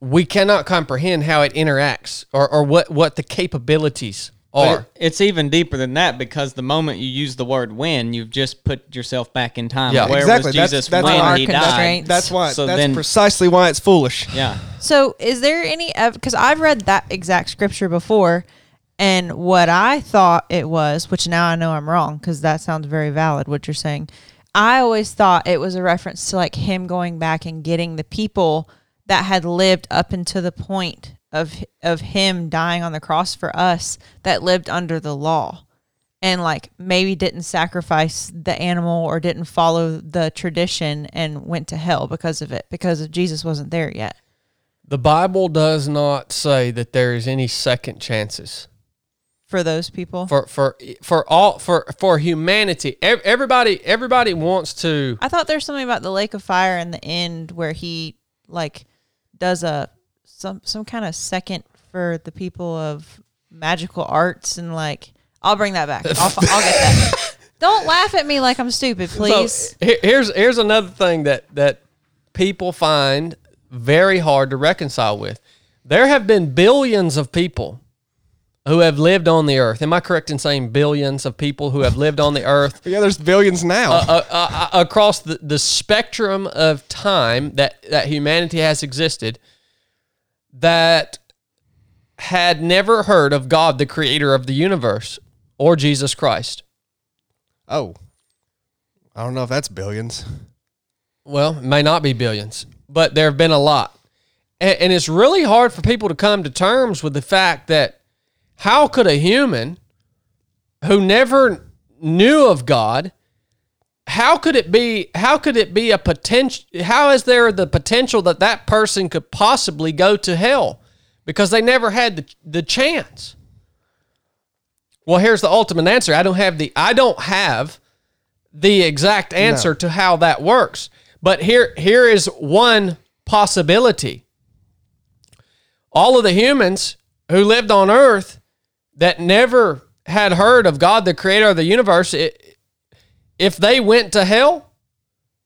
we cannot comprehend how it interacts or, or what what the capabilities are But it's even deeper than that because the moment you use the word when, you've just put yourself back in time. Yeah. Where Exactly. was That's- Jesus that's when our he died? That's why. So that's then- precisely why it's foolish. Yeah. So, is there any? of Because I've read that exact scripture before, And what I thought it was, which now I know I'm wrong because that sounds very valid what you're saying. I always thought it was a reference to like him going back and getting the people that had lived up until the point of of him dying on the cross for us that lived under the law and like maybe didn't sacrifice the animal or didn't follow the tradition and went to hell because of it because Jesus wasn't there yet. The Bible does not say that there is any second chances For those people. for for for all for for humanity. Everybody everybody wants to I thought there's something about the lake of fire in the end where he like does a some some kind of second for the people of magical arts and like I'll bring that back. I'll, I'll get that. Don't laugh at me like I'm stupid, please. So here's here's another thing that that people find very hard to reconcile with. There have been billions of people who have lived on the earth. Am I correct in saying billions of people who have lived on the earth Yeah, there's billions now. uh, uh, uh, across the, the spectrum of time that, that humanity has existed that had never heard of God, the creator of the universe, or Jesus Christ. oh, I don't know if that's billions. Well, it may not be billions, but there have been a lot. And, and it's really hard for people to come to terms with the fact that how could a human who never knew of God, how could it be how could it be a potential how is there the potential that that person could possibly go to hell because they never had the, the chance? Well, here's the ultimate answer. I don't have the I don't have the exact answer to how that works. But here here is one possibility. All of the humans who lived on earth that never had heard of God the creator of the universe i if they went to hell,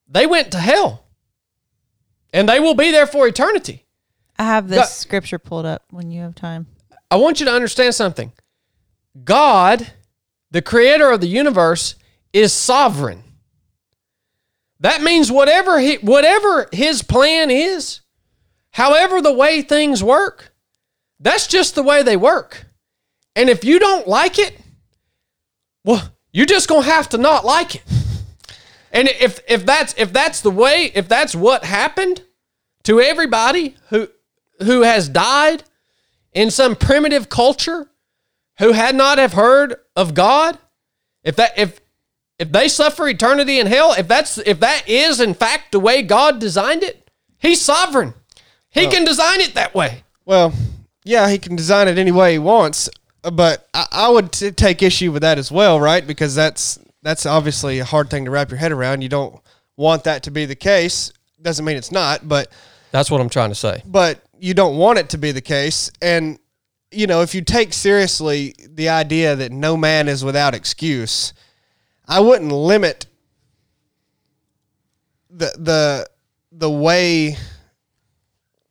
they went to hell. And they will be there for eternity. I have this God- scripture pulled up when you have time. I want you to understand something. God, the creator of the universe, is sovereign. That means whatever he, whatever his plan is, however the way things work, that's just the way they work. And if you don't like it, well, you're just going to have to not like it. And if if that's if that's the way, if that's what happened to everybody who who has died in some primitive culture who had not have heard of God, if that if if they suffer eternity in hell, if that's if that is in fact the way God designed it, He's sovereign. He can design it that way. Well, yeah, he can design it any way he wants, but I, I would t- take issue with that as well, right? Because that's that's obviously a hard thing to wrap your head around. You don't want that to be the case. Doesn't mean it's not, but That's what I'm trying to say. but you don't want it to be the case. And you know, if you take seriously the idea that no man is without excuse, I wouldn't limit the the the way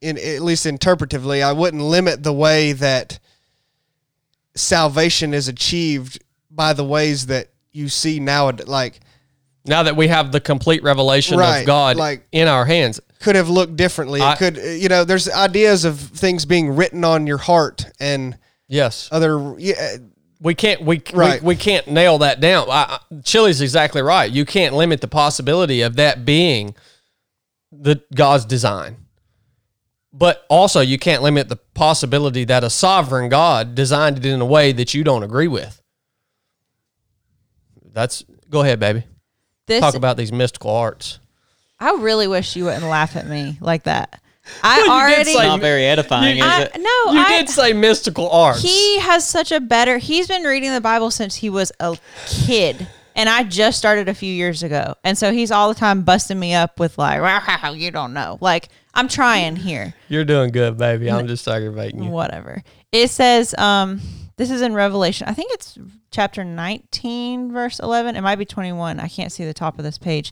in at least interpretively, I wouldn't limit the way that salvation is achieved by the ways that you see now like Now that we have the complete revelation Right, of God like- in our hands, could have looked differently. It I- could you know, there's ideas of things being written on your heart and yes, other yeah, we can't we, Right. we we can't nail that down. I- Chili's exactly right. You can't limit the possibility of that being the God's design. But also, you can't limit the possibility that a sovereign God designed it in a way that you don't agree with. That's go ahead, baby. This Talk about these mystical arts. I really wish you wouldn't laugh at me like that. I Well, you did already say- Not very edifying, I, is it? no, You I, did say mystical arts. he has such a better he's been reading the bible since he was a kid and i just started a few years ago and so he's all the time busting me up with like wow you don't know like i'm trying here. You're doing good, baby. I'm just aggravating you. whatever. It says um this is in revelation. I think it's chapter 19 verse 11 it might be 21 i can't see the top of this page.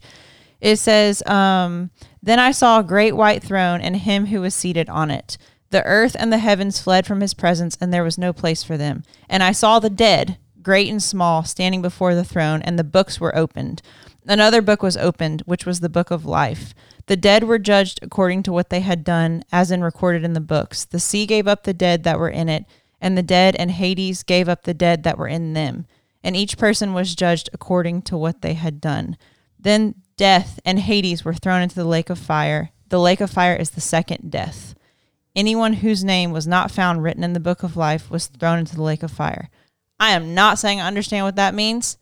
It says um then i saw a great white throne and him who was seated on it. The earth and the heavens fled from his presence and there was no place for them. And i saw the dead great and small standing before the throne and the books were opened. Another book was opened which was the book of life the dead were judged according to what they had done as in recorded in the books the sea gave up the dead that were in it and the dead and Hades gave up the dead that were in them, and each person was judged according to what they had done. Then death and Hades were thrown into the lake of fire. The lake of fire is the second death. Anyone whose name was not found written in the book of life was thrown into the lake of fire. I am not saying I understand what that means.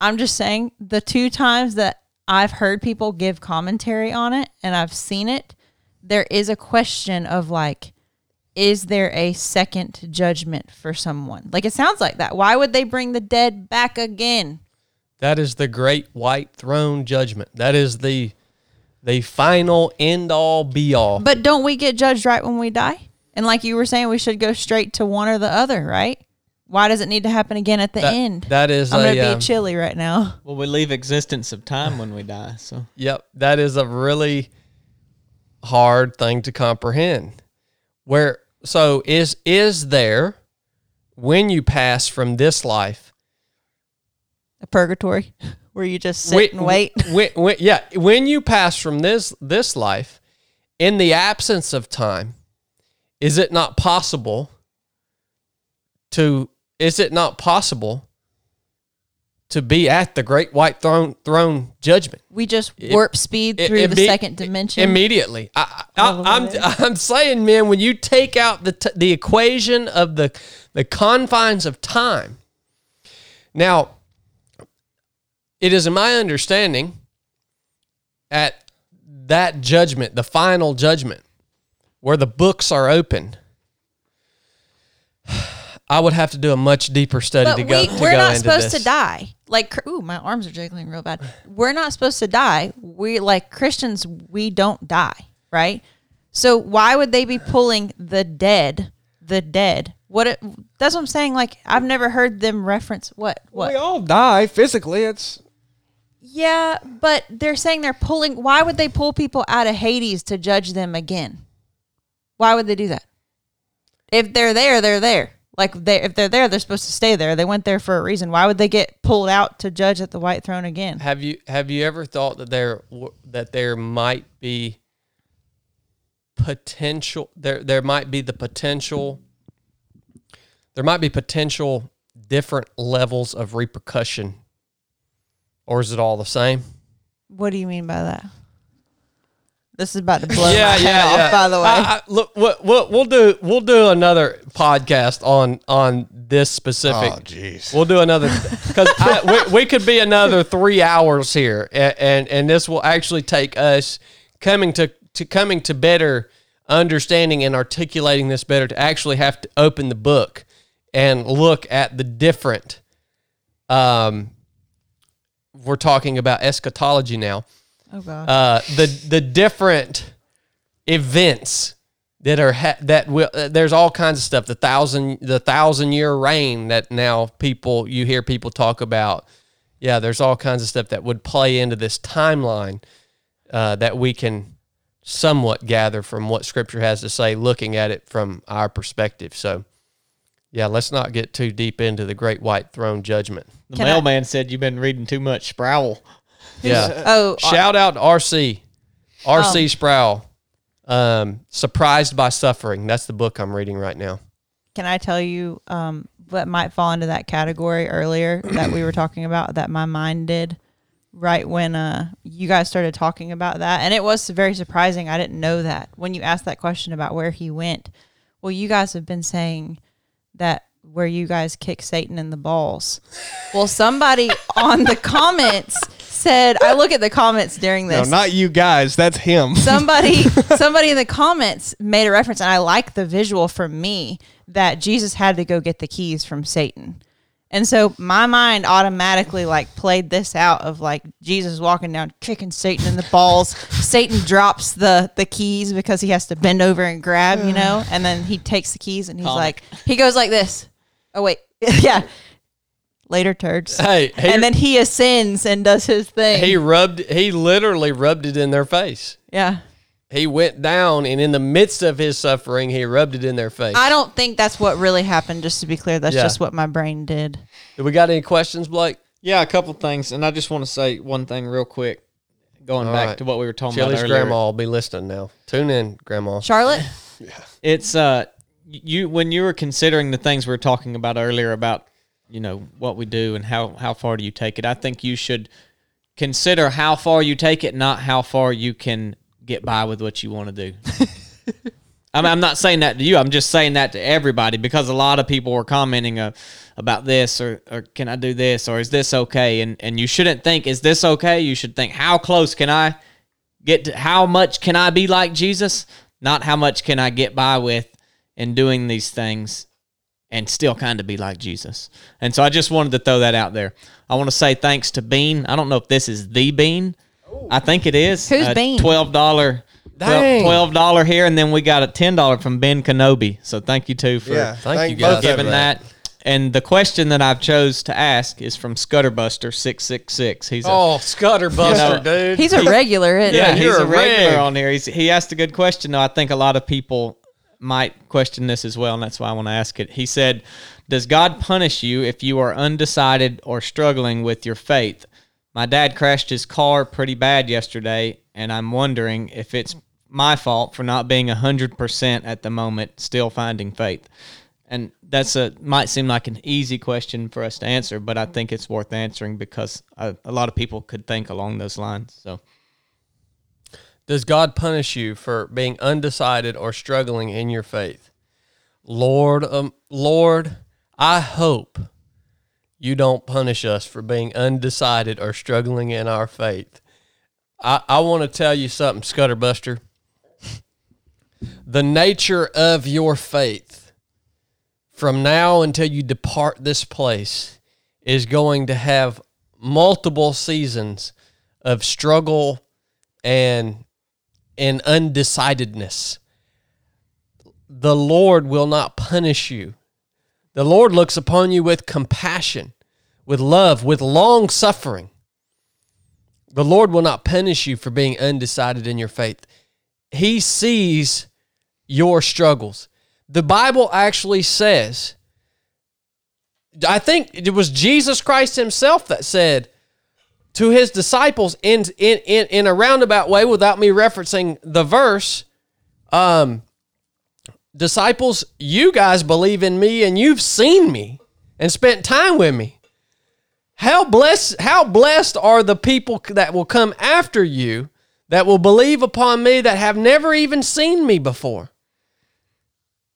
I'm just saying the two times that I've heard people give commentary on it and I've seen it, there is a question of like, is there a second judgment for someone? Like it sounds like that. Why would they bring the dead back again? That is the great white throne judgment. That is the the final end all be all. But don't we get judged right when we die? And like you were saying, we should go straight to one or the other, right? Why does it need to happen again at the That- end? that is I'm a, gonna um, be chilly right now. Well, we leave existence of time when we die. So Yep, that is a really hard thing to comprehend. Where so is is there when you pass from this life A purgatory where you just sit Wait, and wait. When, when, yeah, when you pass from this this life, in the absence of time, is it not possible to? Is it not possible to be at the great white throne throne judgment? We just warp speed through the Imme- second dimension. immediately. I, I, I'm. I'm saying, man, when you take out the t- the equation of the the confines of time. Now, it is in my understanding at that judgment, the final judgment, where the books are open. I would have to do a much deeper study but to go. we, to we're go not into supposed this. to die. Like, ooh, my arms are jiggling real bad. We're not supposed to die. We like Christians. We don't die, right? So why would they be pulling the dead? The dead. What? It, that's what I'm saying. Like, I've never heard them reference what? What? We all die physically. It's Yeah, but they're saying they're pulling. Why would they pull people out of Hades to judge them again? Why would they do that? If they're there, they're there. Like they, if they're there, they're supposed to stay there. They went there for a reason. Why would they get pulled out to judge at the white throne again? Have you have you ever thought that there that there might be potential there there might be the potential there might be potential different levels of repercussion or is it all the same? What do you mean by that? This is about to blow my head off. By the way, I, I, look, we'll, we'll, we'll do we'll do another podcast on on this specific. Oh, jeez. We'll do another because we, we could be another three hours here, and, and and this will actually take us coming to to coming to better understanding and articulating this better to actually have to open the book and look at the different. Um, we're talking about eschatology now oh god, uh, the the different events that are ha- that will uh, there's all kinds of stuff. The thousand the thousand year reign that now people you hear people talk about. Yeah there's all kinds of stuff that would play into this timeline uh, that we can somewhat gather from what scripture has to say looking at it from our perspective. So yeah let's not get too deep into the great white throne judgment. The Can I- mailman said you've been reading too much Sproul. Yeah oh, Shout out to RC. RC Sproul. Um, Surprised by Suffering. That's the book I'm reading right now. can I tell you um, what might fall into that category earlier that we were talking about that my mind did right when uh, you guys started talking about that? And it was very surprising. I didn't know that when you asked that question about where he went. Well, you guys have been saying that where you guys kick Satan in the balls. Well, somebody on the comments said, I look at the comments during this. no, not you guys. That's him. somebody somebody in the comments made a reference and i like the visual for me that jesus had to go get the keys from satan and so my mind automatically like played this out of like jesus walking down kicking satan in the balls satan drops the the keys because he has to bend over and grab you know and then he takes the keys and he's Comic. like he goes like this oh wait yeah later turds Hey, he, and then he ascends and does his thing he rubbed. He literally rubbed it in their face. yeah He went down, and in the midst of his suffering, he rubbed it in their face. I don't think that's what really happened. Just to be clear, that's Yeah. just what my brain did. Do we got any questions, Blake? Yeah, a couple things, and I just want to say one thing real quick, going All back right. to what we were talking Chili's about earlier. grandma will be listening now. Tune in, grandma. Charlotte, yeah. It's uh, you when you were considering the things we were talking about earlier about you know what we do and how how far do you take it, I think you should consider how far you take it, not how far you can get by with what you want to do. I mean, I'm not saying that to you. I'm just saying that to everybody because a lot of people were commenting uh, about this or, or can I do this or is this okay? And and you shouldn't think is this okay? You should think how close can I get to how much can I be like Jesus? Not how much can I get by with in doing these things and still kind of be like Jesus. And so I just wanted to throw that out there. I want to say thanks to Bean. I don't know if this is the Bean. I think it is. Who's Uh, Bean? Twelve dollar. Twelve dollar here, and then we got a ten dollar from Ben Kenobi. So thank you too for Yeah, Thank you guys. of giving them. that. And the question that I've chose to ask is from Scutterbuster six six six. He's a, Oh, Scudder Buster, dude. He's a regular. Isn't yeah, he? he's you're a a regular rig. on here. He's, he asked a good question, though. I think a lot of people might question this as well, and that's why I want to ask it. He said, Does God punish you if you are undecided or struggling with your faith? My dad crashed his car pretty bad yesterday, and I'm wondering if it's my fault for not being 100% at the moment, still finding faith. And that's a might seem like an easy question for us to answer, but I think it's worth answering because a, a lot of people could think along those lines. So Does God punish you for being undecided or struggling in your faith? Lord, um, Lord, I hope you don't punish us for being undecided or struggling in our faith. I, I want to tell you something, Scutterbuster. The nature of your faith from now until you depart this place is going to have multiple seasons of struggle and and undecidedness. The Lord will not punish you. The Lord looks upon you with compassion, with love, with long suffering. The Lord will not punish you for being undecided in your faith. He sees your struggles. The Bible actually says, I think it was Jesus Christ himself that said, to his disciples in in in, in a roundabout way without me referencing the verse um disciples you guys believe in me and you've seen me and spent time with me. How blessed how blessed are the people that will come after you that will believe upon me that have never even seen me before?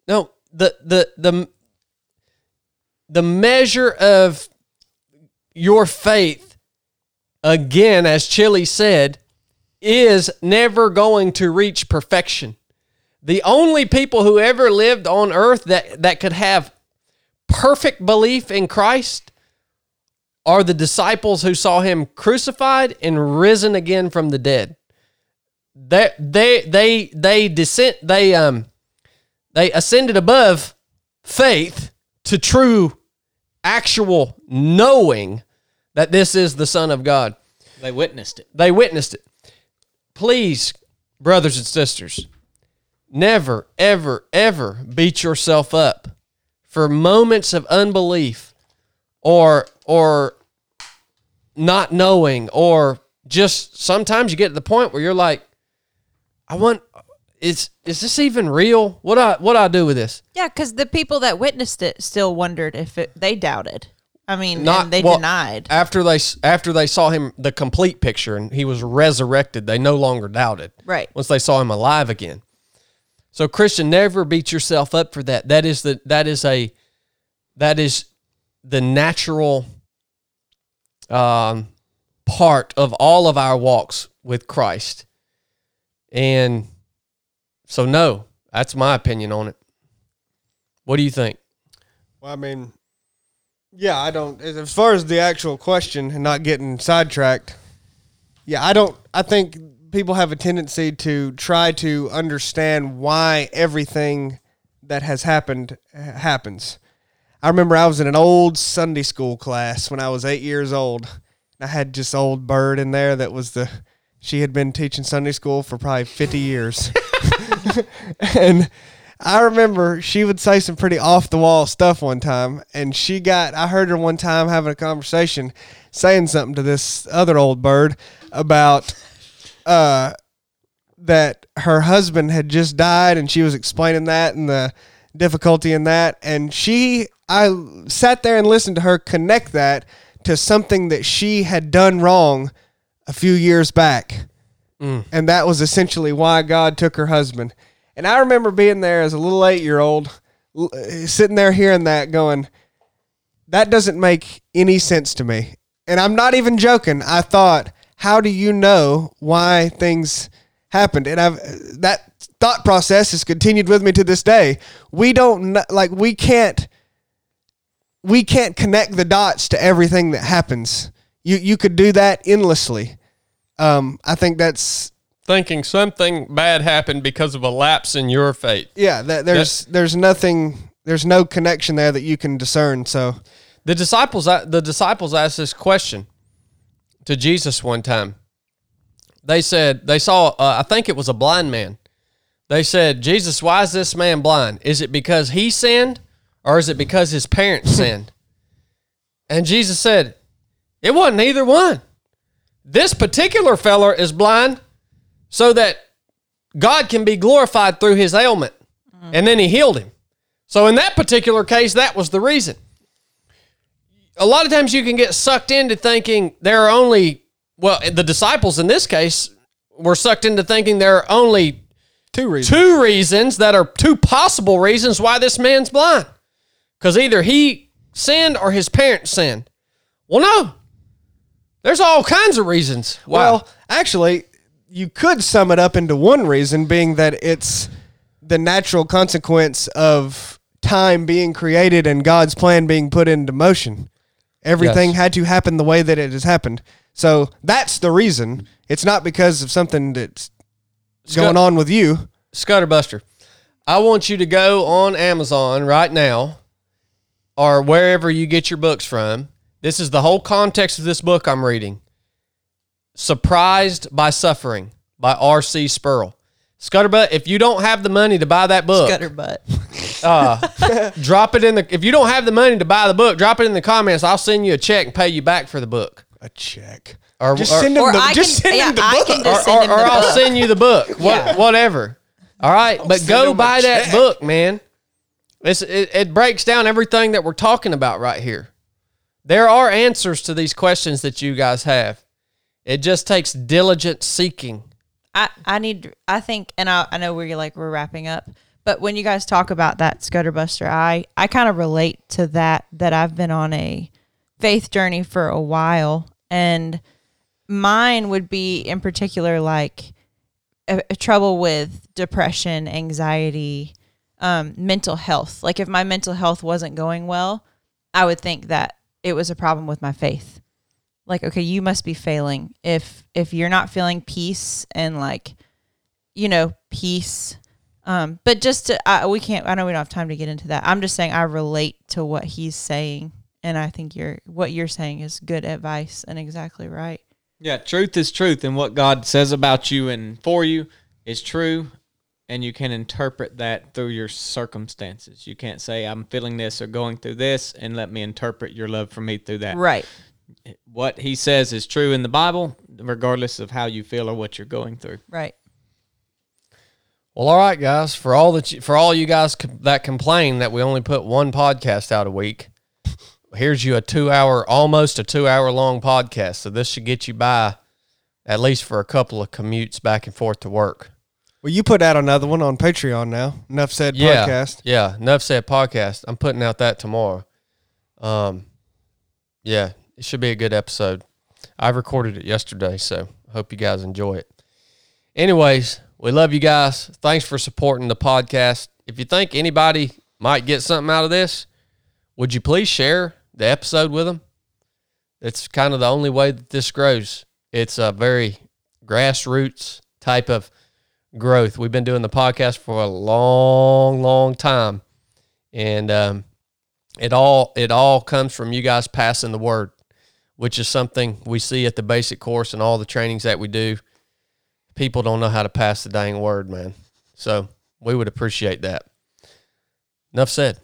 No the the the the measure of your faith again, as Chili said, is never going to reach perfection. The only people who ever lived on earth that, that could have perfect belief in Christ are the disciples who saw him crucified and risen again from the dead. They they they they descent they um they ascended above faith to true actual knowing that this is the Son of God. they witnessed it. They witnessed it. Please, brothers and sisters, never, ever, ever beat yourself up for moments of unbelief or or not knowing or just sometimes you get to the point where you're like, I want is is this even real? What I what I do with this? Yeah, because the people that witnessed it still wondered if it, they doubted. I mean, Not and they well, denied. after they after they saw him the complete picture and he was resurrected. They no longer doubted. Right. Once they saw him alive again. So Christian, never beat yourself up for that. That is the that is a that is the natural um, part of all of our walks with Christ. And so no, that's my opinion on it. What do you think? Well, I mean, yeah, I don't. As far as the actual question and not getting sidetracked, yeah, I don't. I think people have a tendency to try to understand why everything that has happened happens. I remember I was in an old Sunday school class when I was eight years old. I had just old Bird in there that was the. She had been teaching Sunday school for probably fifty years. and I remember she would say some pretty off the wall stuff one time, and she got. I heard her one time having a conversation, saying something to this other old bird about uh, that her husband had just died, and she was explaining that, and the difficulty in that. And she, I sat there and listened to her connect that to something that she had done wrong a few years back. And that was essentially why God took her husband. And I remember being there as a little eight year old, sitting there hearing that going, that doesn't make any sense to me. And I'm not even joking. I thought, how do you know why things happened? And I've that thought process has continued with me to this day. We don't like we can't we can't connect the dots to everything that happens. You you could do that endlessly. Um, I think that's Thinking something bad happened because of a lapse in your faith. yeah. That there's there's nothing there's no connection there that you can discern. So The disciples, the disciples asked this question to Jesus one time. They said they saw, uh, I think it was a blind man. They said, Jesus, why is this man blind? Is it because he sinned, or is it because his parents sinned? And Jesus said, it wasn't either one. This particular feller is blind so that God can be glorified through his ailment. Mm-hmm. And then he healed him. So in that particular case, that was the reason a lot of times you can get sucked into thinking there are only well the disciples in this case were sucked into thinking there are only two reasons. two reasons that are two possible reasons why this man's blind because either he sinned or his parents sinned well no there's all kinds of reasons why. Well, actually, you could sum it up into one reason being that it's the natural consequence of time being created and God's plan being put into motion. Everything Yes. had to happen the way that it has happened. So that's the reason. It's not because of something that's going on with you. Scutterbuster, I want you to go on Amazon right now or wherever you get your books from. This is the whole context of this book I'm reading. Surprised by Suffering by R.C. Sproul. Scutterbutt, if you don't have the money to buy that book, Gutter butt. Uh, drop it in the if you don't have the money to buy the book, drop it in the comments. I'll send you a check and pay you back for the book. A check. Or, Just or- send him Or the, I just can, send yeah, him the I book. can or, send or, him or the I'll book. send you the book. What, Yeah. Whatever. All right, but send go him a buy that check. book, man. It's, it, it breaks down everything that we're talking about right here. There are answers to these questions that you guys have. It just takes diligent seeking. I, I need I think and I, I know we're like we're wrapping up but when you guys talk about that Scudder Buster I I kind of relate to that that I've been on a faith journey for a while and mine would be in particular like a, a trouble with depression anxiety um, mental health like if my mental health wasn't going well I would think that it was a problem with my faith like okay you must be failing if if you're not feeling peace and like you know peace um but just to I, we can't i know we don't have time to get into that i'm just saying i relate to what he's saying and i think you're what you're saying is good advice and exactly right Yeah, truth is truth, and what God says about you and for you is true, and you can interpret that through your circumstances. You can't say, I'm feeling this or going through this, and let me interpret your love for me through that. right What He says is true in the Bible, regardless of how you feel or what you're going through. right Well, all right, guys. For all that, you, for all you guys co- that complain that we only put one podcast out a week, here's you a two-hour, almost a two-hour long podcast. So this should get you by, at least for a couple of commutes back and forth to work. Well, you put out another one on Patreon now. Enough said Yeah, podcast. yeah. Enough said. Podcast. I'm putting out that tomorrow. Um, yeah, it should be a good episode. I recorded it yesterday, so hope you guys enjoy it. Anyways, we love you guys. Thanks for supporting the podcast. If you think anybody might get something out of this, would you please share the episode with them? It's kind of the only way that this grows. It's a very grassroots type of growth. We've been doing the podcast for a long, long time, and um, it all it all comes from you guys passing the word, which is something we see at the basic course and all the trainings that we do. People don't know how to pass the dang word, man. So we would appreciate that. Enough said.